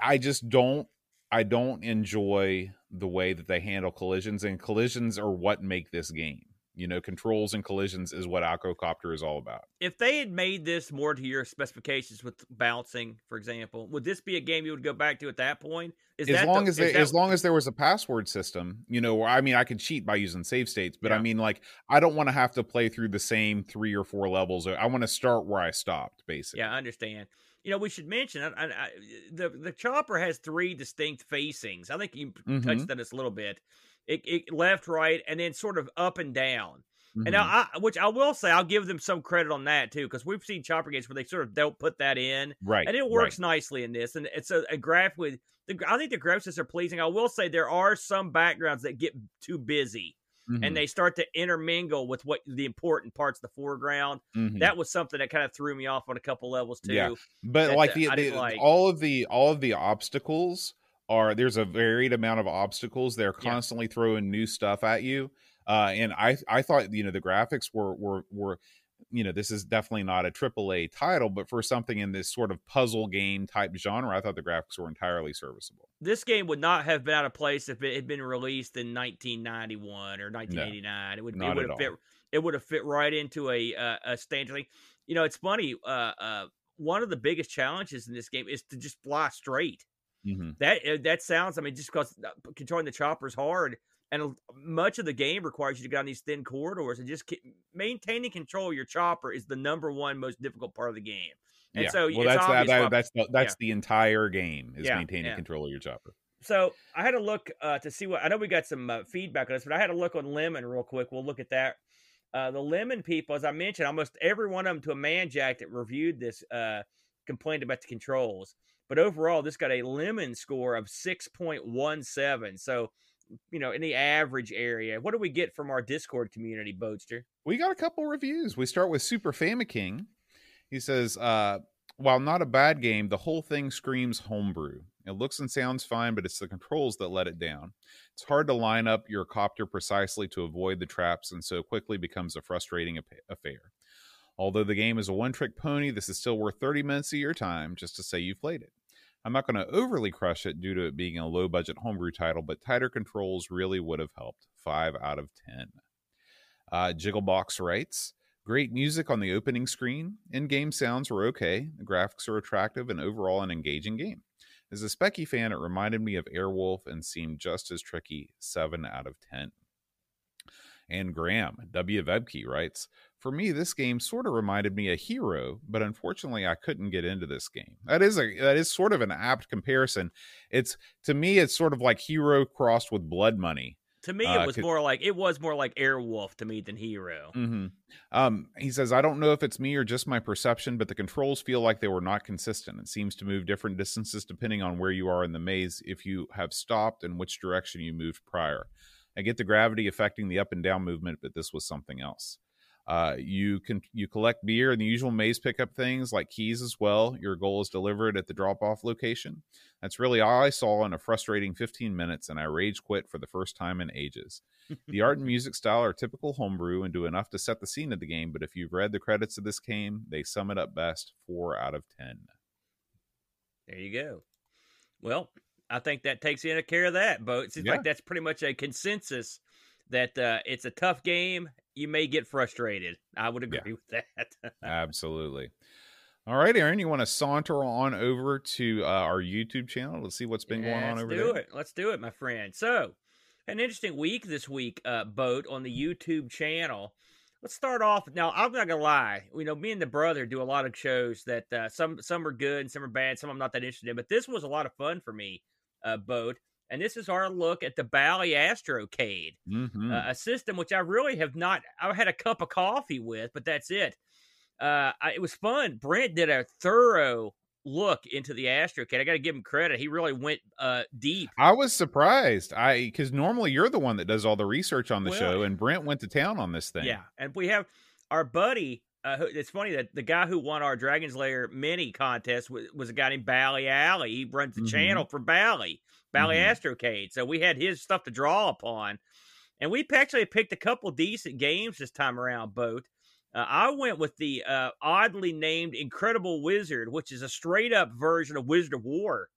I just don't I don't enjoy the way that they handle collisions, and collisions are what make this game. You know, controls and collisions is what Alcocopter is all about. If they had made this more to your specifications with bouncing, for example, would this be a game you would go back to at that point? Is as long the, as they, that... as long as there was a password system, you know, I mean, I could cheat by using save states, but yeah. I mean, like, I don't want to have to play through the same three or four levels. I want to start where I stopped, basically. Yeah, I understand you know, we should mention I, I, the the chopper has three distinct facings. I think you mm-hmm. touched on this a little bit. It, it, left, right, and then sort of up and down. Mm-hmm. And now, I, which I will say, I'll give them some credit on that too, because we've seen chopper games where they sort of don't put that in, right? And it works right. nicely in this, and it's a, a graph with. The, I think the graphics are pleasing. I will say there are some backgrounds that get too busy mm-hmm. and they start to intermingle with what the important parts of the foreground. Mm-hmm. That was something that kind of threw me off on a couple levels too. Yeah, but like the, the like. all of the all of the obstacles are there's a varied amount of obstacles. They're constantly yeah. throwing new stuff at you. Uh, and I I thought you know the graphics were were were you know this is definitely not a triple A title, but for something in this sort of puzzle game type genre, I thought the graphics were entirely serviceable. This game would not have been out of place if it had been released in 1991 or 1989. No, it would it would have fit it would have fit right into a uh, a standard. You know, it's funny. Uh, uh, one of the biggest challenges in this game is to just fly straight. Mm-hmm. That uh, that sounds. I mean, just because uh, controlling the chopper is hard and much of the game requires you to get on these thin corridors and just keep, maintaining control of your chopper is the number one most difficult part of the game. And yeah. so well, that's that, that, that's the, that's yeah. the entire game is yeah, maintaining control of your chopper. So I had to look uh, to see what I know. We got some uh, feedback on this, but I had to look on Lemon real quick. We'll look at that. Uh, the Lemon people, as I mentioned, almost every one of them to a man jack that reviewed this uh, complained about the controls. But overall, this got a Lemon score of six point one seven. So you know, in the average area. What do we get from our Discord community, Boatster? We got a couple reviews. We start with Super Famiking. He says, uh, while not a bad game, the whole thing screams homebrew. It looks and sounds fine, but it's the controls that let it down. It's hard to line up your copter precisely to avoid the traps, and so quickly becomes a frustrating affair. Although the game is a one trick pony, this is still worth 30 minutes of your time just to say you've played it. I'm not going to overly crush it due to it being a low budget homebrew title, but tighter controls really would have helped. 5 out of 10. Uh, Jigglebox writes Great music on the opening screen. In game sounds were okay. The graphics are attractive and overall an engaging game. As a Specky fan, it reminded me of Airwolf and seemed just as tricky. 7 out of 10. And Graham, W. Webke, writes for me, this game sort of reminded me of Hero, but unfortunately, I couldn't get into this game. That is a that is sort of an apt comparison. It's to me, it's sort of like Hero crossed with Blood Money. To me, it uh, was uh, more like it was more like Airwolf to me than Hero. Mm-hmm. Um, he says, "I don't know if it's me or just my perception, but the controls feel like they were not consistent. It seems to move different distances depending on where you are in the maze. If you have stopped and which direction you moved prior." I get the gravity affecting the up and down movement, but this was something else. Uh, you can you collect beer and the usual maze pickup things like keys as well. Your goal is delivered at the drop off location. That's really all I saw in a frustrating 15 minutes, and I rage quit for the first time in ages. the art and music style are typical homebrew and do enough to set the scene of the game, but if you've read the credits of this game, they sum it up best. Four out of ten. There you go. Well, I think that takes into care of that, Bo. It seems yeah. like that's pretty much a consensus that uh, it's a tough game. You may get frustrated. I would agree yeah. with that. Absolutely. All right, Aaron, you want to saunter on over to uh, our YouTube channel? Let's see what's been yeah, going on over there. Let's do it. Let's do it, my friend. So, an interesting week this week, uh, boat on the YouTube channel. Let's start off. Now, I'm not gonna lie. You know, me and the brother do a lot of shows that uh, some some are good and some are bad. Some I'm not that interested in. But this was a lot of fun for me, uh, boat. And this is our look at the Bally Astrocade, mm-hmm. uh, a system which I really have not. I had a cup of coffee with, but that's it. Uh, I, it was fun. Brent did a thorough look into the Astrocade. I got to give him credit. He really went uh, deep. I was surprised. I because normally you're the one that does all the research on the well, show, and Brent went to town on this thing. Yeah, and we have our buddy. Uh, it's funny that the guy who won our Dragon's Lair mini contest was, was a guy named Bally Alley. He runs the mm-hmm. channel for Bally. Bally mm-hmm. Astrocade. So we had his stuff to draw upon. And we actually picked a couple decent games this time around, both. Uh, I went with the uh, oddly named Incredible Wizard, which is a straight up version of Wizard of Wor.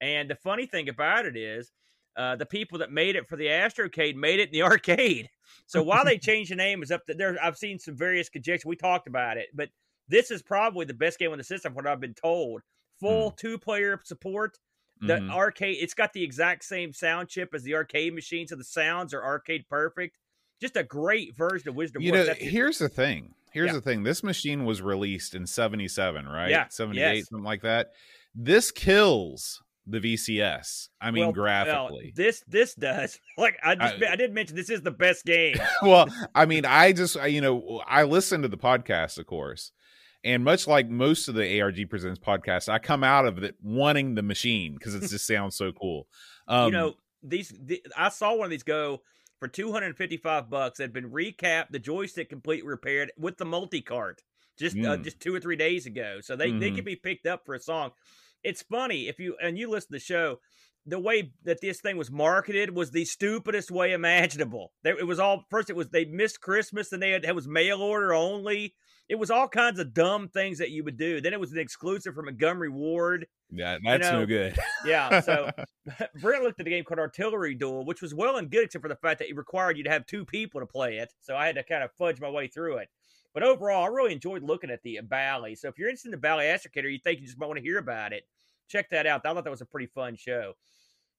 And the funny thing about it is, uh, the people that made it for the Astrocade made it in the arcade. So while they changed the name, is up to there. I've seen some various conjecture. We talked about it, but this is probably the best game on the system, what I've been told. Full mm. two player support. The mm-hmm. arcade, it's got the exact same sound chip as the arcade machine, so the sounds are arcade perfect. Just a great version of Wisdom. You know, here's the thing. Here's yeah. the thing. This machine was released in '77, right? Yeah, '78, yes. something like that. This kills the VCS. I mean, well, graphically, well, this this does. Like I just I, I did mention, this is the best game. well, I mean, I just you know I listened to the podcast, of course, and much like most of the ARG Presents podcasts, I come out of it wanting the machine because it just sounds so cool. Um, you know, these the, I saw one of these go for 255 bucks. Had been recapped, the joystick completely repaired with the multi cart just uh, mm. uh, just two or three days ago. So they mm-hmm. they can be picked up for a song. It's funny if you and you listen to the show the way that this thing was marketed was the stupidest way imaginable. It was all first. It was they missed Christmas and they had it was mail order only. It was all kinds of dumb things that you would do. Then it was an exclusive from Montgomery Ward. Yeah, that's you know, no good. yeah. So Brent looked at the game called Artillery Duel, which was well and good, except for the fact that it required you to have two people to play it. So I had to kind of fudge my way through it. But overall, I really enjoyed looking at the Bally. So if you're interested in the Bally Astrocade, you think you just might want to hear about it, check that out. I thought that was a pretty fun show.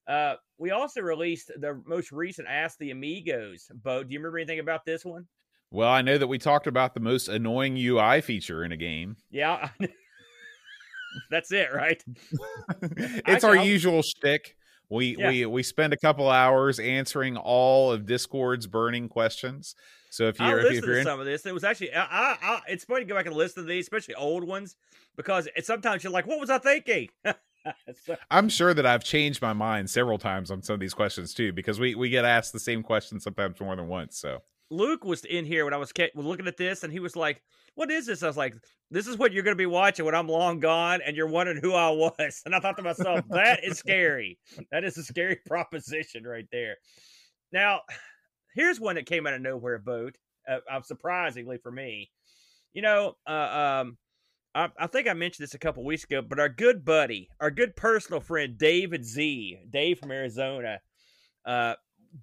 Uh, we also released the most recent Ask the Amigos. Bo, do you remember anything about this one? Well, I know that we talked about the most annoying UI feature in a game. Yeah. That's it, right? it's I, our I'll... usual shtick. We yeah. we we spend a couple hours answering all of Discord's burning questions. So if you're, if, if you're in... some of this, it was actually I, I, I, it's funny to go back and listen to these, especially old ones, because it, sometimes you're like, "What was I thinking?" I'm sure that I've changed my mind several times on some of these questions too, because we we get asked the same question sometimes more than once. So Luke was in here when I was looking at this, and he was like, "What is this?" I was like, "This is what you're going to be watching when I'm long gone, and you're wondering who I was." And I thought to myself, "That is scary. That is a scary proposition right there." Now, here's one that came out of nowhere, boat. Uh, uh, surprisingly for me, you know, uh, um, I, I, think I mentioned this a couple weeks ago, but our good buddy, our good personal friend David Z, Dave from Arizona, uh,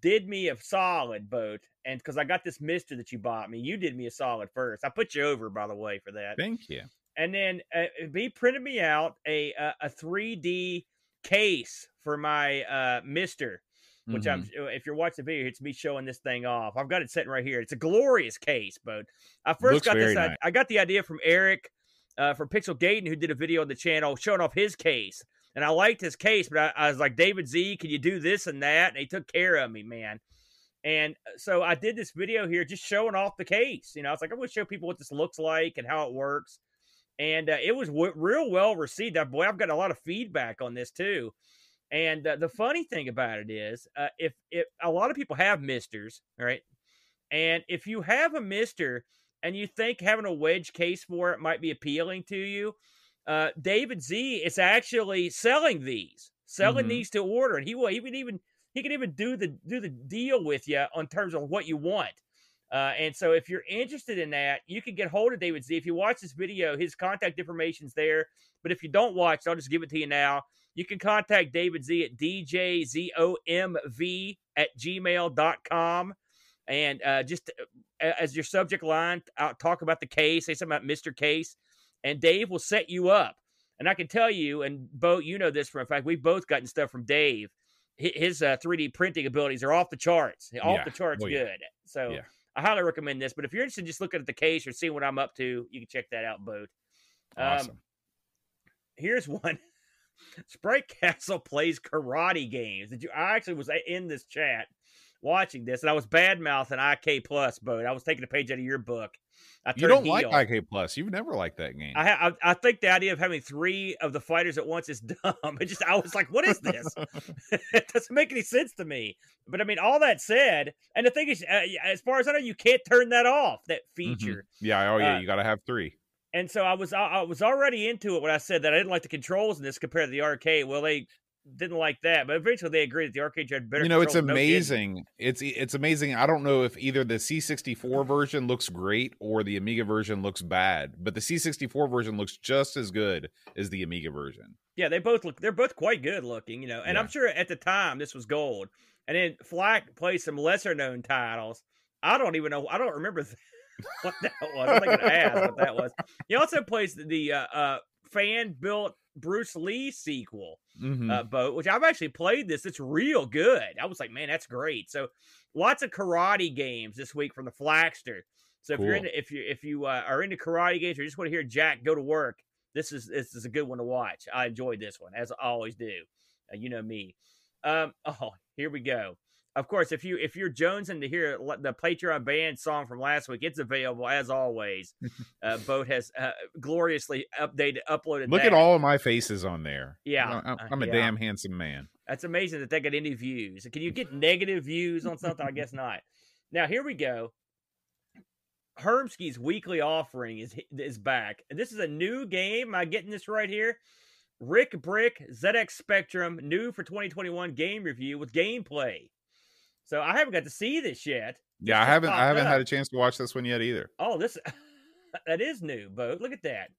did me a solid boat, and because I got this Mister that you bought me, you did me a solid first. I put you over, by the way, for that. Thank you. And then uh, he printed me out a a three D case for my uh, Mister, which mm-hmm. I'm. If you're watching the video, it's me showing this thing off. I've got it sitting right here. It's a glorious case, but I first Looks got this. Nice. I, I got the idea from Eric uh, from Pixel Gaten who did a video on the channel showing off his case. And I liked his case, but I, I, was like, David Z, can you do this and that? And he took care of me, man. And uh, so I did this video here just showing off the case. You know, I was like, I'm going to show people what this looks like and how it works. And uh, it was w- real well received. Boy, I've got a lot of feedback on this too. And uh, the funny thing about it is, uh, if if a lot of people have misters, right, and if you have a mister and you think having a wedge case for it might be appealing to you, uh, David Z is actually selling these, selling mm-hmm. these to order, and he will even even he can even do the do the deal with you on terms of what you want. Uh, and so, if you're interested in that, you can get hold of David Z. If you watch this video, his contact information's there. But if you don't watch, I'll just give it to you now. You can contact David Z at djzomv at gmail.com. And uh, just uh, as your subject line, I'll talk about the case, say something about Mr. Case, and Dave will set you up. And I can tell you, and Bo, you know this for a fact, we've both gotten stuff from Dave. His uh, 3D printing abilities are off the charts, off yeah. the charts, oh, yeah. good. So yeah. I highly recommend this. But if you're interested in just looking at the case or seeing what I'm up to, you can check that out, Boat. Um, awesome. Um, here's one. Sprite Castle plays karate games. Did you? I actually was in this chat watching this, and I was bad mouthing IK Plus, but I was taking a page out of your book. I you don't heel. like IK Plus. You've never liked that game. I, ha- I, I think the idea of having three of the fighters at once is dumb. It just I was like, what is this? it doesn't make any sense to me. But I mean, all that said, and the thing is, uh, as far as I know, you can't turn that off. That mm-hmm. feature. Mm-hmm. Yeah. Oh yeah. Uh, you got to have three. And so I was I was already into it when I said that I didn't like the controls in this compared to the arcade. Well, they didn't like that, but eventually they agreed that the arcade had better. You know, it's amazing. No it's it's amazing. I don't know if either the C64 version looks great or the Amiga version looks bad, but the C64 version looks just as good as the Amiga version. Yeah, they both look. They're both quite good looking. You know, and yeah. I'm sure at the time this was gold. And then Flack plays some lesser known titles. I don't even know. I don't remember what that was. I'm thinking ask what that was. He also plays the, the uh, uh, fan built Bruce Lee sequel mm-hmm. uh, boat, which I've actually played this. It's real good. I was like, man, that's great. So lots of karate games this week from the Flaxter. So if cool. you're into, if you if you uh, are into karate games or just want to hear Jack go to work, this is this is a good one to watch. I enjoyed this one as I always do. Uh, you know me. Um, oh, here we go of course, if you if you're jonesing to hear the Patreon band song from last week, it's available as always. uh, Boat has uh, gloriously updated, uploaded. Look that. at all of my faces on there. Yeah, I'm, I'm a yeah. damn handsome man. That's amazing that they got any views. Can you get negative views on something? I guess not. Now here we go. Hermsky's weekly offering is is back, and this is a new game. Am I getting this right here? Rick Brick ZX Spectrum new for 2021 game review with gameplay. So I haven't got to see this yet. Yeah, I haven't. I haven't up. had a chance to watch this one yet either. Oh, this that is new, Bo. Look at that.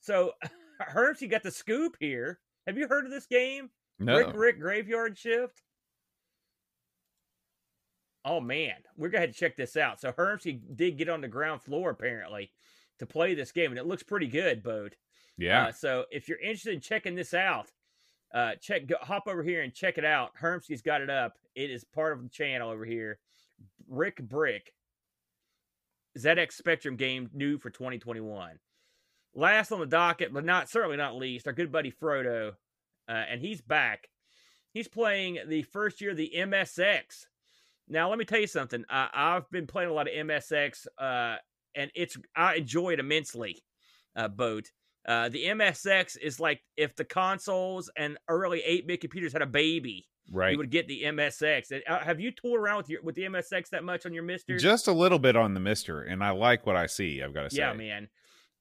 So Hermsky got the scoop here. Have you heard of this game? No. Rick Rick Graveyard Shift. Oh man, we're gonna have to check this out. So Hermsky did get on the ground floor apparently to play this game, and it looks pretty good, Boat. Yeah. Uh, so if you're interested in checking this out, uh, check go, hop over here and check it out. Hermsky's got it up. It is part of the channel over here. Rick Brick ZX Spectrum game new for 2021. Last on the docket, but not certainly not least, our good buddy Frodo, uh, and he's back. He's playing the first year of the MSX. Now, let me tell you something. I, I've been playing a lot of MSX, uh, and it's I enjoy it immensely. Uh, boat. Uh, the MSX is like if the consoles and early 8-bit computers had a baby. Right. You would get the MSX. Uh, have you tooled around with your with the MSX that much on your Mister? Just a little bit on the Mister, and I like what I see. I've got to say. Yeah, man.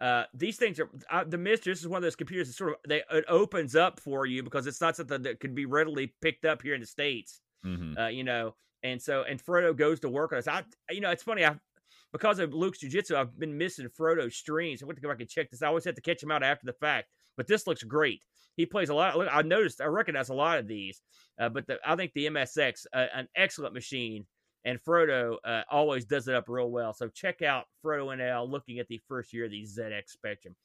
Uh, these things are uh, the Mister. This is one of those computers that sort of they it opens up for you because it's not something that could be readily picked up here in the states. Mm-hmm. Uh, you know, and so and Frodo goes to work on this. I, you know, it's funny. I because of Luke's jiu-jitsu, I've been missing Frodo's streams. I went to go back and check this. I always have to catch him out after the fact. But this looks great. He plays a lot. I noticed, I recognize a lot of these. Uh, but the, I think the MSX, uh, an excellent machine, and Frodo uh, always does it up real well. So check out Frodo NL looking at the first year of the ZX Spectrum.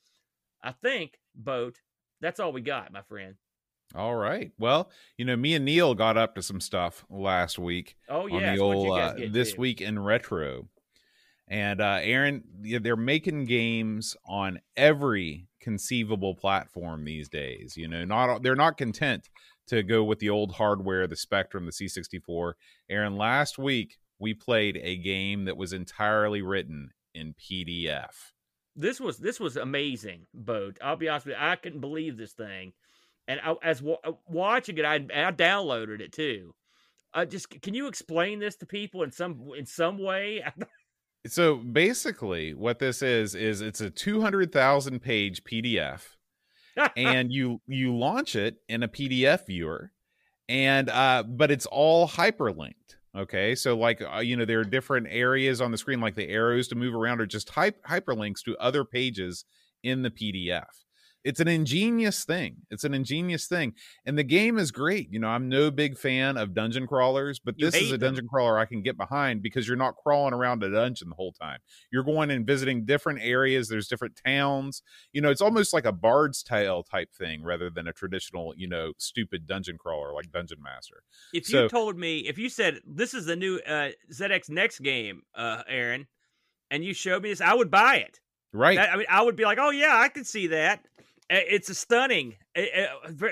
I think, Boat, that's all we got, my friend. All right. Well, you know, me and Neil got up to some stuff last week. Oh yeah, on the old uh, this week in retro. And uh, Aaron, they're making games on every conceivable platform these days. You know, not they're not content to go with the old hardware, the Spectrum, the C64. Aaron, last week we played a game that was entirely written in PDF. This was this was amazing, Boat. I'll be honest with you, I couldn't believe this thing. and I, as w- uh, watching it, I, I downloaded it too. Uh, just can you explain this to people in some in some way? so basically, what this is is it's a two hundred thousand page PDF, and you you launch it in a PDF viewer, and uh, but it's all hyperlinked. Okay, so like uh, you know there are different areas on the screen, like the arrows to move around, or just hy- hyperlinks to other pages in the PDF it's an ingenious thing. It's an ingenious thing. And the game is great. You know, I'm no big fan of dungeon crawlers, but this is a dungeon them. crawler I can get behind because you're not crawling around a dungeon the whole time. You're going and visiting different areas. There's different towns. You know, it's almost like a Bard's Tale type thing rather than a traditional, you know, stupid dungeon crawler like Dungeon Master. If so, you told me, if you said this is the new uh, ZX Next game, uh, Aaron, and you showed me this, I would buy it. Right. That, I mean, I would be like, oh yeah, I can see that. It's a stunning.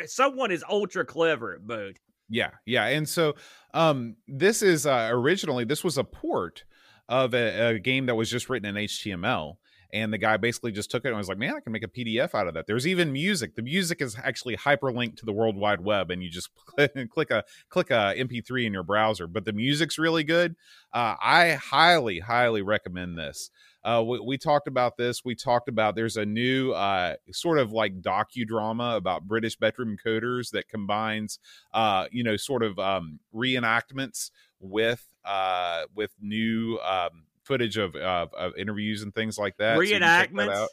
Someone is ultra clever at. Yeah, yeah, and so um, this is uh, originally this was a port of a, a game that was just written in HTML, and the guy basically just took it and was like, "Man, I can make a PDF out of that." There's even music. The music is actually hyperlinked to the World Wide Web, and you just click, click a click a MP3 in your browser. But the music's really good. Uh, I highly, highly recommend this. Uh, we, we, talked about this. We talked about there's a new uh, sort of like docudrama about British bedroom coders that combines, uh, you know, sort of um, reenactments with uh, with new um, footage of, of, of interviews and things like that. Reenactments. So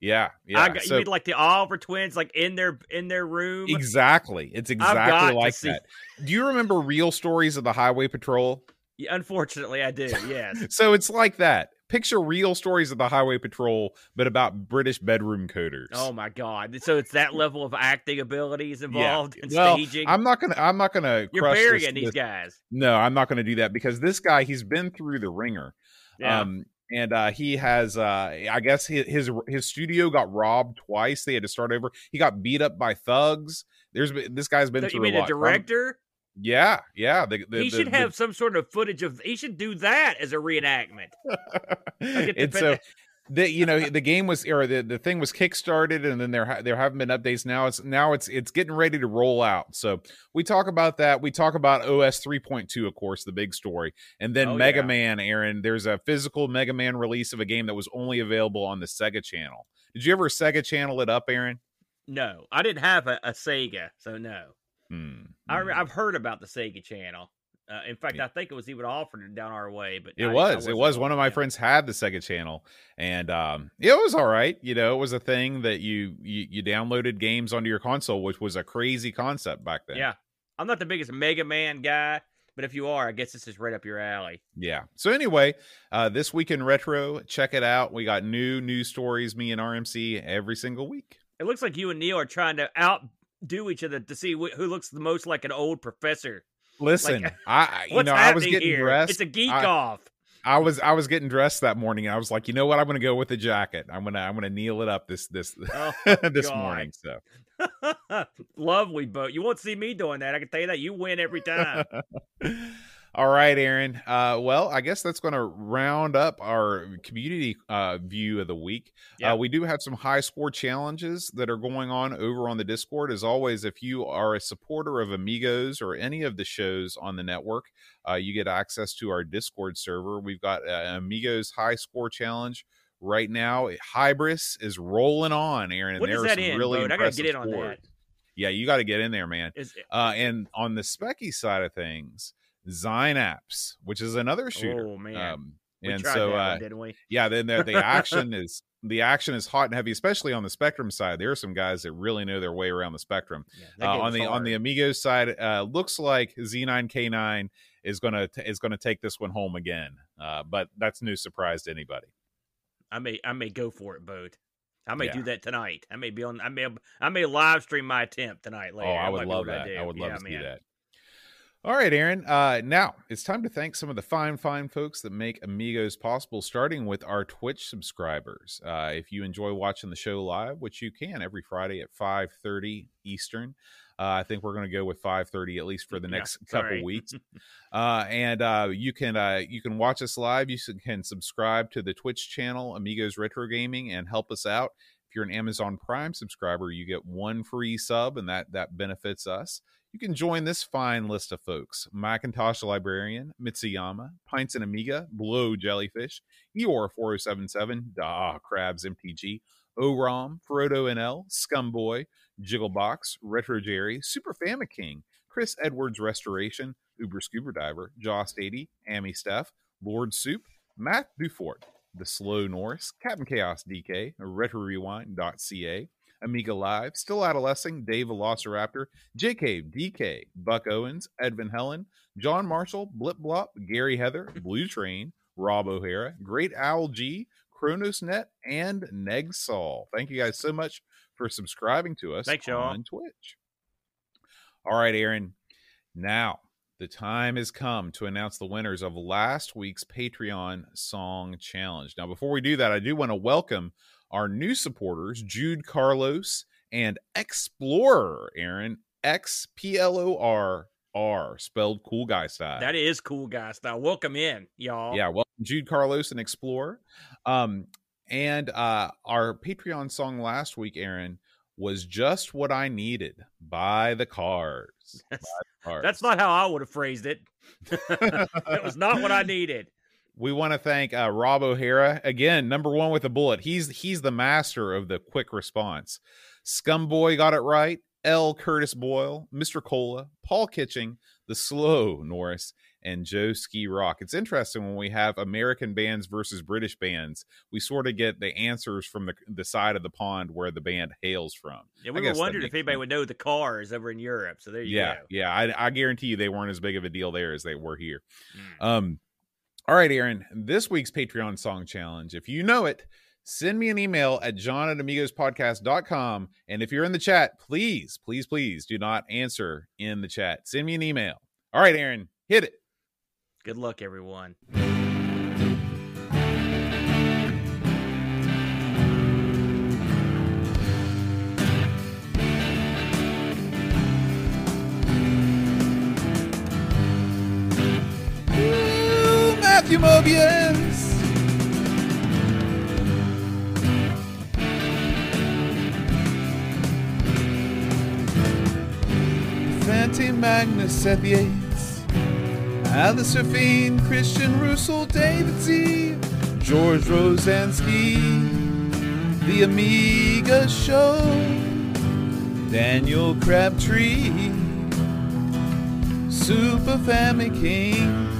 yeah, yeah. Got, so, you mean like the Oliver twins, like in their in their room? Exactly. It's exactly like that. Do you remember real stories of the Highway Patrol? Yeah, unfortunately, I do. Yes. so it's like that picture real stories of the highway patrol but about british bedroom coders. Oh my god. So it's that level of acting abilities involved yeah. in well, staging? I'm not gonna i'm not gonna you're burying this, these this, guys. No i'm not gonna do that because this guy he's been through the ringer. Yeah. um and uh, he has uh, i guess his, his his studio got robbed twice. They had to start over. He got beat up by thugs. There's this guy's been so, through you mean a, a director yeah, yeah. The, the, he should the, have some sort of footage of. He should do that as a reenactment. and so, the you know the game was or the, the thing was kickstarted, and then there there haven't been updates. Now it's now it's it's getting ready to roll out. So we talk about that. We talk about OS three point two, of course, the big story, and then oh, Mega yeah. Man. Aaron, there's a physical Mega Man release of a game that was only available on the Sega Channel. Did you ever Sega Channel it up, Aaron? No, I didn't have a, a Sega, so no. Hmm. I, have heard about the Sega Channel. Uh, in fact, yeah. I think it was even offered down our way, but it I, was. I it was. One of my friends had the Sega Channel, and um, it was all right. You know, it was a thing that you, you you downloaded games onto your console, which was a crazy concept back then. Yeah, I'm not the biggest Mega Man guy, but if you are, I guess this is right up your alley. Yeah. So anyway, uh, this week in retro, check it out. We got new news stories. Me and RMC every single week. It looks like you and Neil are trying to out do each other to see wh- who looks the most like an old professor. Listen, like, I you know I was getting here? dressed. It's a geek I, off. I was I was getting dressed that morning. I was like, you know what? I'm going to go with the jacket. I'm gonna I'm gonna kneel it up this this oh, this God. morning. So lovely Bode. You won't see me doing that. I can tell you that. You win every time. All right, Aaron. Uh, well, I guess that's going to round up our community uh, view of the week. Yeah. Uh, we do have some high score challenges that are going on over on the Discord. As always, if you are a supporter of Amigos or any of the shows on the network, uh, you get access to our Discord server. We've got uh, Amigos High Score Challenge right now. Hybris is rolling on, Aaron. And what is that in? Really I gotta get in on that. Yeah, you got to get in there, man. Is, uh, and on the Specky side of things, Zynaps, which is another shooter. Oh man. Um, and so, uh, one, didn't we? Yeah, then the, the action is the action is hot and heavy, especially on the Spectrum side. There are some guys that really know their way around the spectrum. Yeah, uh, on the hard. on the Amigos side, uh, looks like Z9K9 is gonna t- is gonna take this one home again. Uh, but that's no surprise to anybody. I may I may go for it, Bode. I may yeah. do that tonight. I may be on. I may I may live stream my attempt tonight. Later. Oh, I would love that. I, I would love yeah, to man. do that. All right, Aaron. Uh, now it's time to thank some of the fine, fine folks that make Amigos possible, starting with our Twitch subscribers. Uh, if you enjoy watching the show live, which you can every Friday at 5.30 Eastern, uh, I think we're going to go with 5:30 at least for the next yeah, couple weeks. Uh, and uh, you can uh, you can watch us live. You can subscribe to the Twitch channel Amigos Retro Gaming and help us out If you're an Amazon Prime subscriber, you get one free sub, and that that benefits us. You can join this fine list of folks: Macintosh Librarian, Mitsuyama, Pints and Amiga, Blow Jellyfish, Eeyore 4077, Da Crabs MTG, OROM, Frodo NL, Scumboy, Jigglebox, Retro Jerry, Super King, Chris Edwards Restoration, Uber Scuba Diver, Joss 80, Amy Steph, Lord Soup, Matt Dufort, The Slow Norris, Captain Chaos DK, RetroRewind.ca, Amiga Live, Still Adolescing, Dave Velociraptor, JK, DK, Buck Owens, Edvin Helland, John Marshall, Blip Blop, Gary Heather, Blue Train, Rob O'Hara, Great Owl G, ChronosNet, and Negsol. Thank you guys so much for subscribing to us Thanks, y'all. on Twitch. All right, Aaron. Now, the time has come to announce the winners of last week's Patreon Song Challenge. Now, before we do that, I do want to welcome our new supporters, Jude Carlos and Explorer, Aaron. X P L O R R, spelled cool guy style. That is cool guy style. Welcome in, y'all. Yeah, welcome Jude Carlos and Explorer. Um, and uh, our Patreon song last week, Aaron, was just what I needed by the cars. That's, the cars. that's not how I would have phrased it. it was not what I needed. We want to thank uh, Rob O'Hara again, number one with a bullet. He's he's the master of the quick response. Scumboy got it right. L. Curtis Boyle, Mr. Cola, Paul Kitching, the slow Norris, and Joe Ski Rock. It's interesting when we have American bands versus British bands, we sort of get the answers from the, the side of the pond where the band hails from. Yeah, we were wondering if anybody sense. would know the cars over in Europe. So there you yeah, go. Yeah, I, I guarantee you they weren't as big of a deal there as they were here. Mm. Um, all right, Aaron, this week's Patreon song challenge, if you know it, send me an email at john at amigospodcast.com. And if you're in the chat, please, please, please do not answer in the chat. Send me an email. All right, Aaron, hit it. Good luck, everyone. Matthew Mobius. Fanti Magnus the Yates, Alistair Fiend, Christian Russell, David Z, George Rosansky, The Amiga Show, Daniel Crabtree, Super Family King,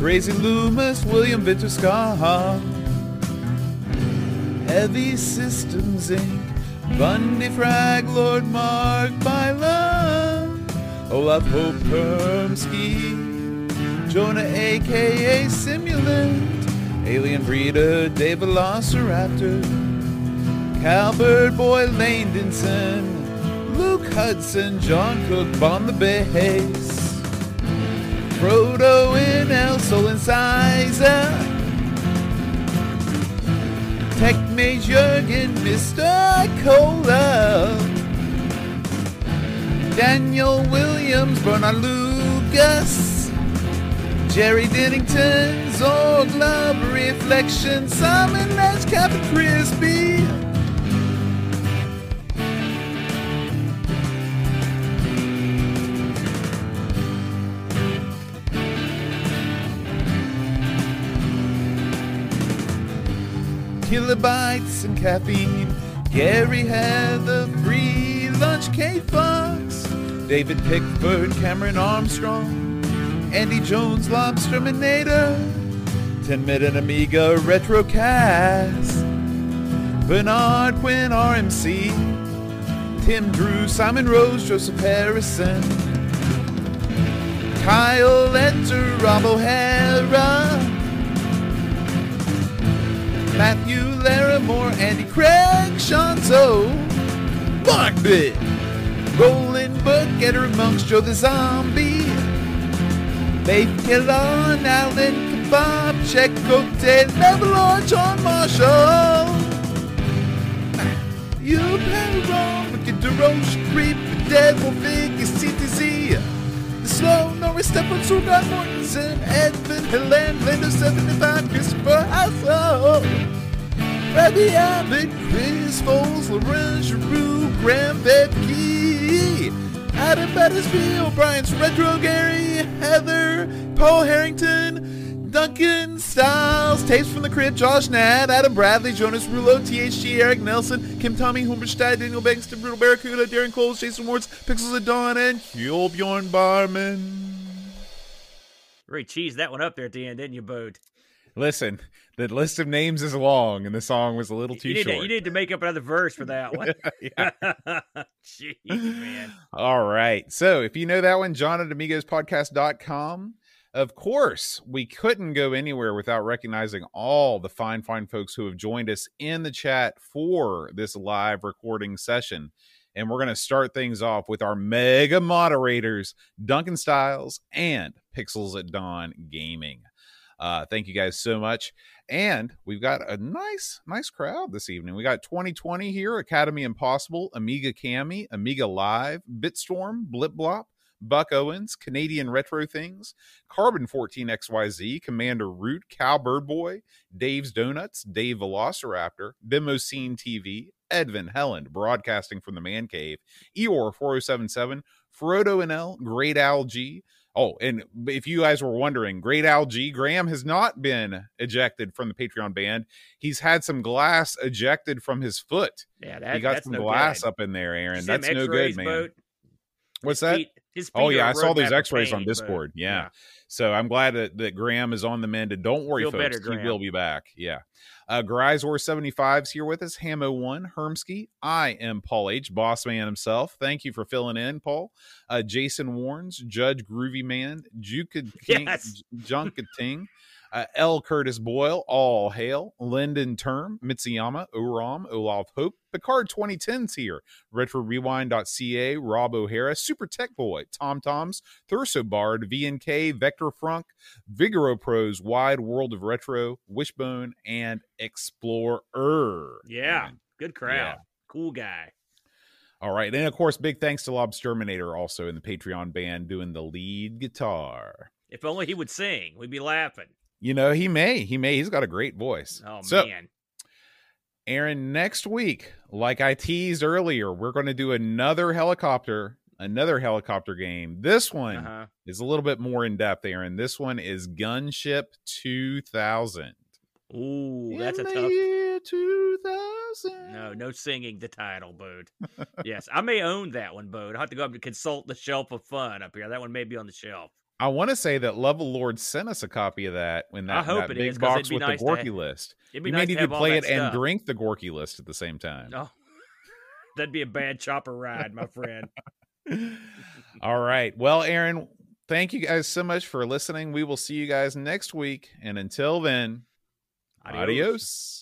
Crazy Loomis, William Victor Scott, Heavy Systems Inc., Bundy Frag, Lord Mark Bylam, Olaf Hope Permsky, Jonah aka Simulant, Alien Breeder, Dave Velociraptor, Calbert Boy Landinson, Luke Hudson, John Cook, Bomb the Bass. Frodo in El Sol and Sizer. Tech Mage Jurgen, Mr. Cola. Daniel Williams, Bernard Lucas. Jerry Dennington, Zorg Love, Reflection, Simon Nash, Captain Crispy. Kilobytes and caffeine. Gary Heather, free lunch, K Fox, David Pickford, Cameron Armstrong, Andy Jones, Lobsterminator, 10 Minute Amiga Retrocast, Bernard Quinn, RMC, Tim Drew, Simon Rose, Joseph Harrison, Kyle Enter, Rob O'Hara, Matthew Larimore, Andy Craig, Sean Shanzo, Mark Bit, Roland Book, Getter Monks, Joe the Zombie, Faith Killon, Alan Kebab, Check Cocktail, Neverlord, John Marshall. You look at the Roche, Creep, Devil, Figure, CTZ. The Slow, Norris, Stefan, Sugar, Mortensen, Edvin, Helen, Linda, 75, Christopher, Hassel. Bradley Abbott, Chris Foles, Laurent Giroux, Graham Vetke, Adam Battisfield, Brian Retro Gary, Heather, Paul Harrington, Duncan Styles, Tapes from the Crib, Josh Nad, Adam Bradley, Jonas Rulo, THG, Eric Nelson, Kim Tommy, Humberstein, Daniel Bankston, Brutal Barracuda, Darren Coles, Jason Wards, Pixels of Dawn, and Bjorn Barman. Really cheese that one up there at the end, didn't you, Bode? Listen, the list of names is long, and the song was a little too you short. To, you need to make up another verse for that one. Jeez, man. All right. So if you know that one, John at AmigosPodcast.com. Of course, we couldn't go anywhere without recognizing all the fine, fine folks who have joined us in the chat for this live recording session. And we're going to start things off with our mega moderators, Duncan Styles and Pixels at Dawn Gaming. Uh, thank you guys so much. And we've got a nice, nice crowd this evening. We got 2020 here, Academy Impossible, Amiga Cami, Amiga Live, Bitstorm, Blip Blop, Buck Owens, Canadian Retro Things, Carbon 14XYZ, Commander Root, Cowbird Boy, Dave's Donuts, Dave Velociraptor, Bimoscene TV, Edvin Helland, broadcasting from the Man Cave, Eeyore 4077, Frodo NL, Great Algae, Oh, and if you guys were wondering, Great Algae Graham has not been ejected from the Patreon band. He's had some glass ejected from his foot. Yeah, that, he got some no glass good. up in there, Aaron. That's no good, man. Bode. What's his that? Feet, his oh yeah, I saw these X-rays pain, on Discord. But, yeah. yeah. So I'm glad that, that Graham is on the mend. And don't worry, Feel folks, better, he will be back. Yeah. Uh, Grisor 75's here with us. Hamo one, Hermsky. I am Paul H, boss man himself. Thank you for filling in, Paul. Uh, Jason Warns, Judge Groovy Man, Juke King, Yes. Junkating. Uh, L. Curtis Boyle, all hail. Lyndon Term, Mitsuyama, Oram, Olaf Hope, Picard 2010's here. Retro RetroRewind.ca, Rob O'Hara, Super Tech Boy, Tom Toms, Thurso Bard, VNK, Vector Frunk, Vigoro Pros, Wide World of Retro, Wishbone, and Explorer. Yeah. Good crowd. Yeah. Cool guy. All right. And of course, big thanks to Lobsterminator also in the Patreon band doing the lead guitar. If only he would sing, we'd be laughing. You know, he may. He may. He's got a great voice. Oh so, man. Aaron, next week, like I teased earlier, we're going to do another helicopter, another helicopter game. This one Uh-huh. is a little bit more in depth, Aaron. This one is Gunship 2000. Ooh, that's In a tough. year 2000. No, no singing the title, Bode. yes, I may own that one, Bode. I'll have to go up and consult the shelf of fun up here. That one may be on the shelf. I want to say that Level Lord sent us a copy of that when that, I hope that it big is, box with nice the Gorky list. It'd be You nice may need to all play it and drink the Gorky list at the same time. Oh, that'd be a bad chopper ride, my friend. All right. Well, Aaron, thank you guys so much for listening. We will see you guys next week. And until then, Adios. adios.